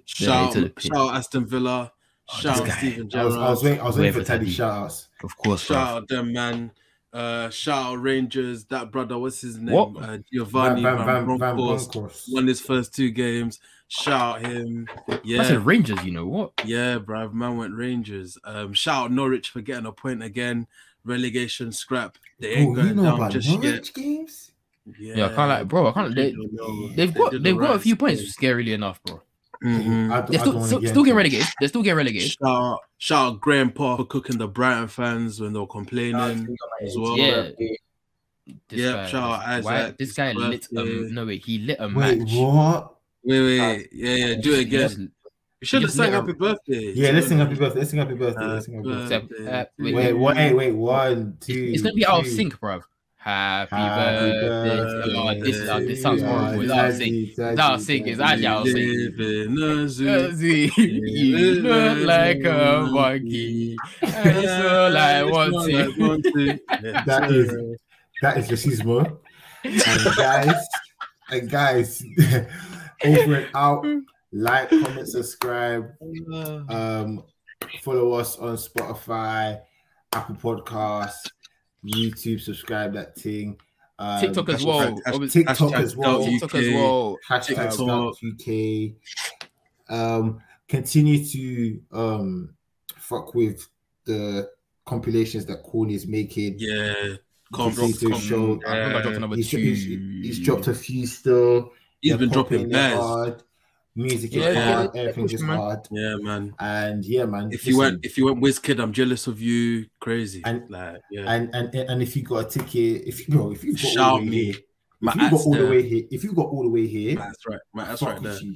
Shout, to the pit. shout Aston Villa. Oh, shout this guy. Steven I was, I was Gerrard. waiting, I was waiting for Teddy Teddy. shout outs. Of course, bro. Shout out them, man. Uh, shout out Rangers. That brother, what's his name? What? Uh, Giovanni Van, Van, Van, Van Bronckhorst. Bronckhorst. Won his first two games. Shout him. That's Yeah, the Rangers, you know what? yeah, bruv. Man went Rangers. Um, shout out Norwich for getting a point again. Relegation scrap. They ain't Oh, going you know down about just yet. Norwich games? Yeah, I can't like, bro. I can't. They, they've They got they've the got a few points. Scarily enough, bro. Mhm. I, They're I don't still still, get still getting it. relegated. They're still getting relegated. Shout out, shout out Graham Potter for cooking the Brighton fans when they were complaining. as well. Yeah. Yeah. This Yeah, guy, shout out why- this guy lit. birthday. Um, no wait, he lit a Wait, match. what? Wait, wait, yeah, yeah, do it again. just- You should have just sang happy birthday. Yeah, let's sing happy birthday. Let's sing happy birthday. Uh, Let's sing happy birthday. Uh, wait, Wait, wait, wait, one, two. it's gonna be out of sync, bro. Happy, Happy birthday. birthday. Oh, this, uh, this sounds horrible. It's out of sync. Daddy, It's out. It's actually out of sync. A zoo. See, you look like a monkey. And so like one thing. That is- That is racismo. And guys, and guys, over and out. Like, comment, subscribe. Um, follow us on Spotify, Apple Podcasts, YouTube. Subscribe that thing. Um, TikTok as well. hashtag- TikTok hashtag as well. TikTok as well. hashtag TikTok. UK. Um, continue to um fuck with the compilations that Corny is making. Yeah. Comp, Potato comp- Show. I think I dropped another He's, two. he's, he's dropped a few still. He's They're been dropping bears. hard. Music Yeah, is yeah, hard. yeah, Everything's push, just man. hard. Yeah, man. And yeah, man. If you went, if you went Wizkid, I'm jealous of you. Crazy. And- like, yeah. and, and and if you got a ticket, if you bro, if you've got all Shout the way me. here, My if you got ass all the way here, if you got all the way here, That's right. Man, that's right there. you.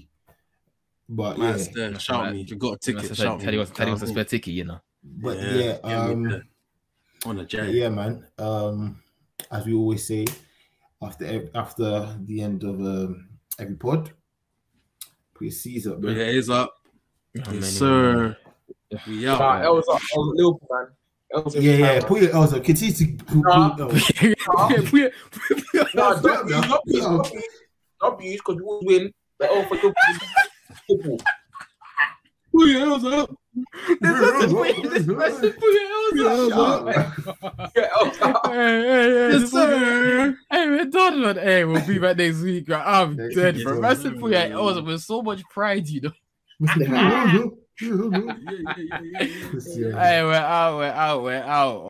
But My yeah, ass there. Shout right. me. If you got a ticket, Teddy shout me. Teddy was Teddy was a spare ticket, you know. but yeah, get me um, on a jet. yeah, man. Um, as we always say, after after the end of um, every pod, put your C's up, But yeah, it's up. Oh, man, Yes, sir. We out. Nah, man. it was, it was Liverpool, man. It was Yeah, yeah. Put your L's up. Continue to put, Nah. put, oh. Nah, Stop don't now. use, not use, not use, not because we always win. But oh, for Liverpool, football. Put your L's up. Yeah, oh, Hey, hey, hey, Yes, this one- sir. Hey, man, Donald, man. Hey, we'll be back next week. Right? I'm dead, week, bro. bro. Massive for your L's with so much pride, you know. Yeah, yeah, yeah, yeah, yeah. Yeah. Hey, we're out, we're out, we're out.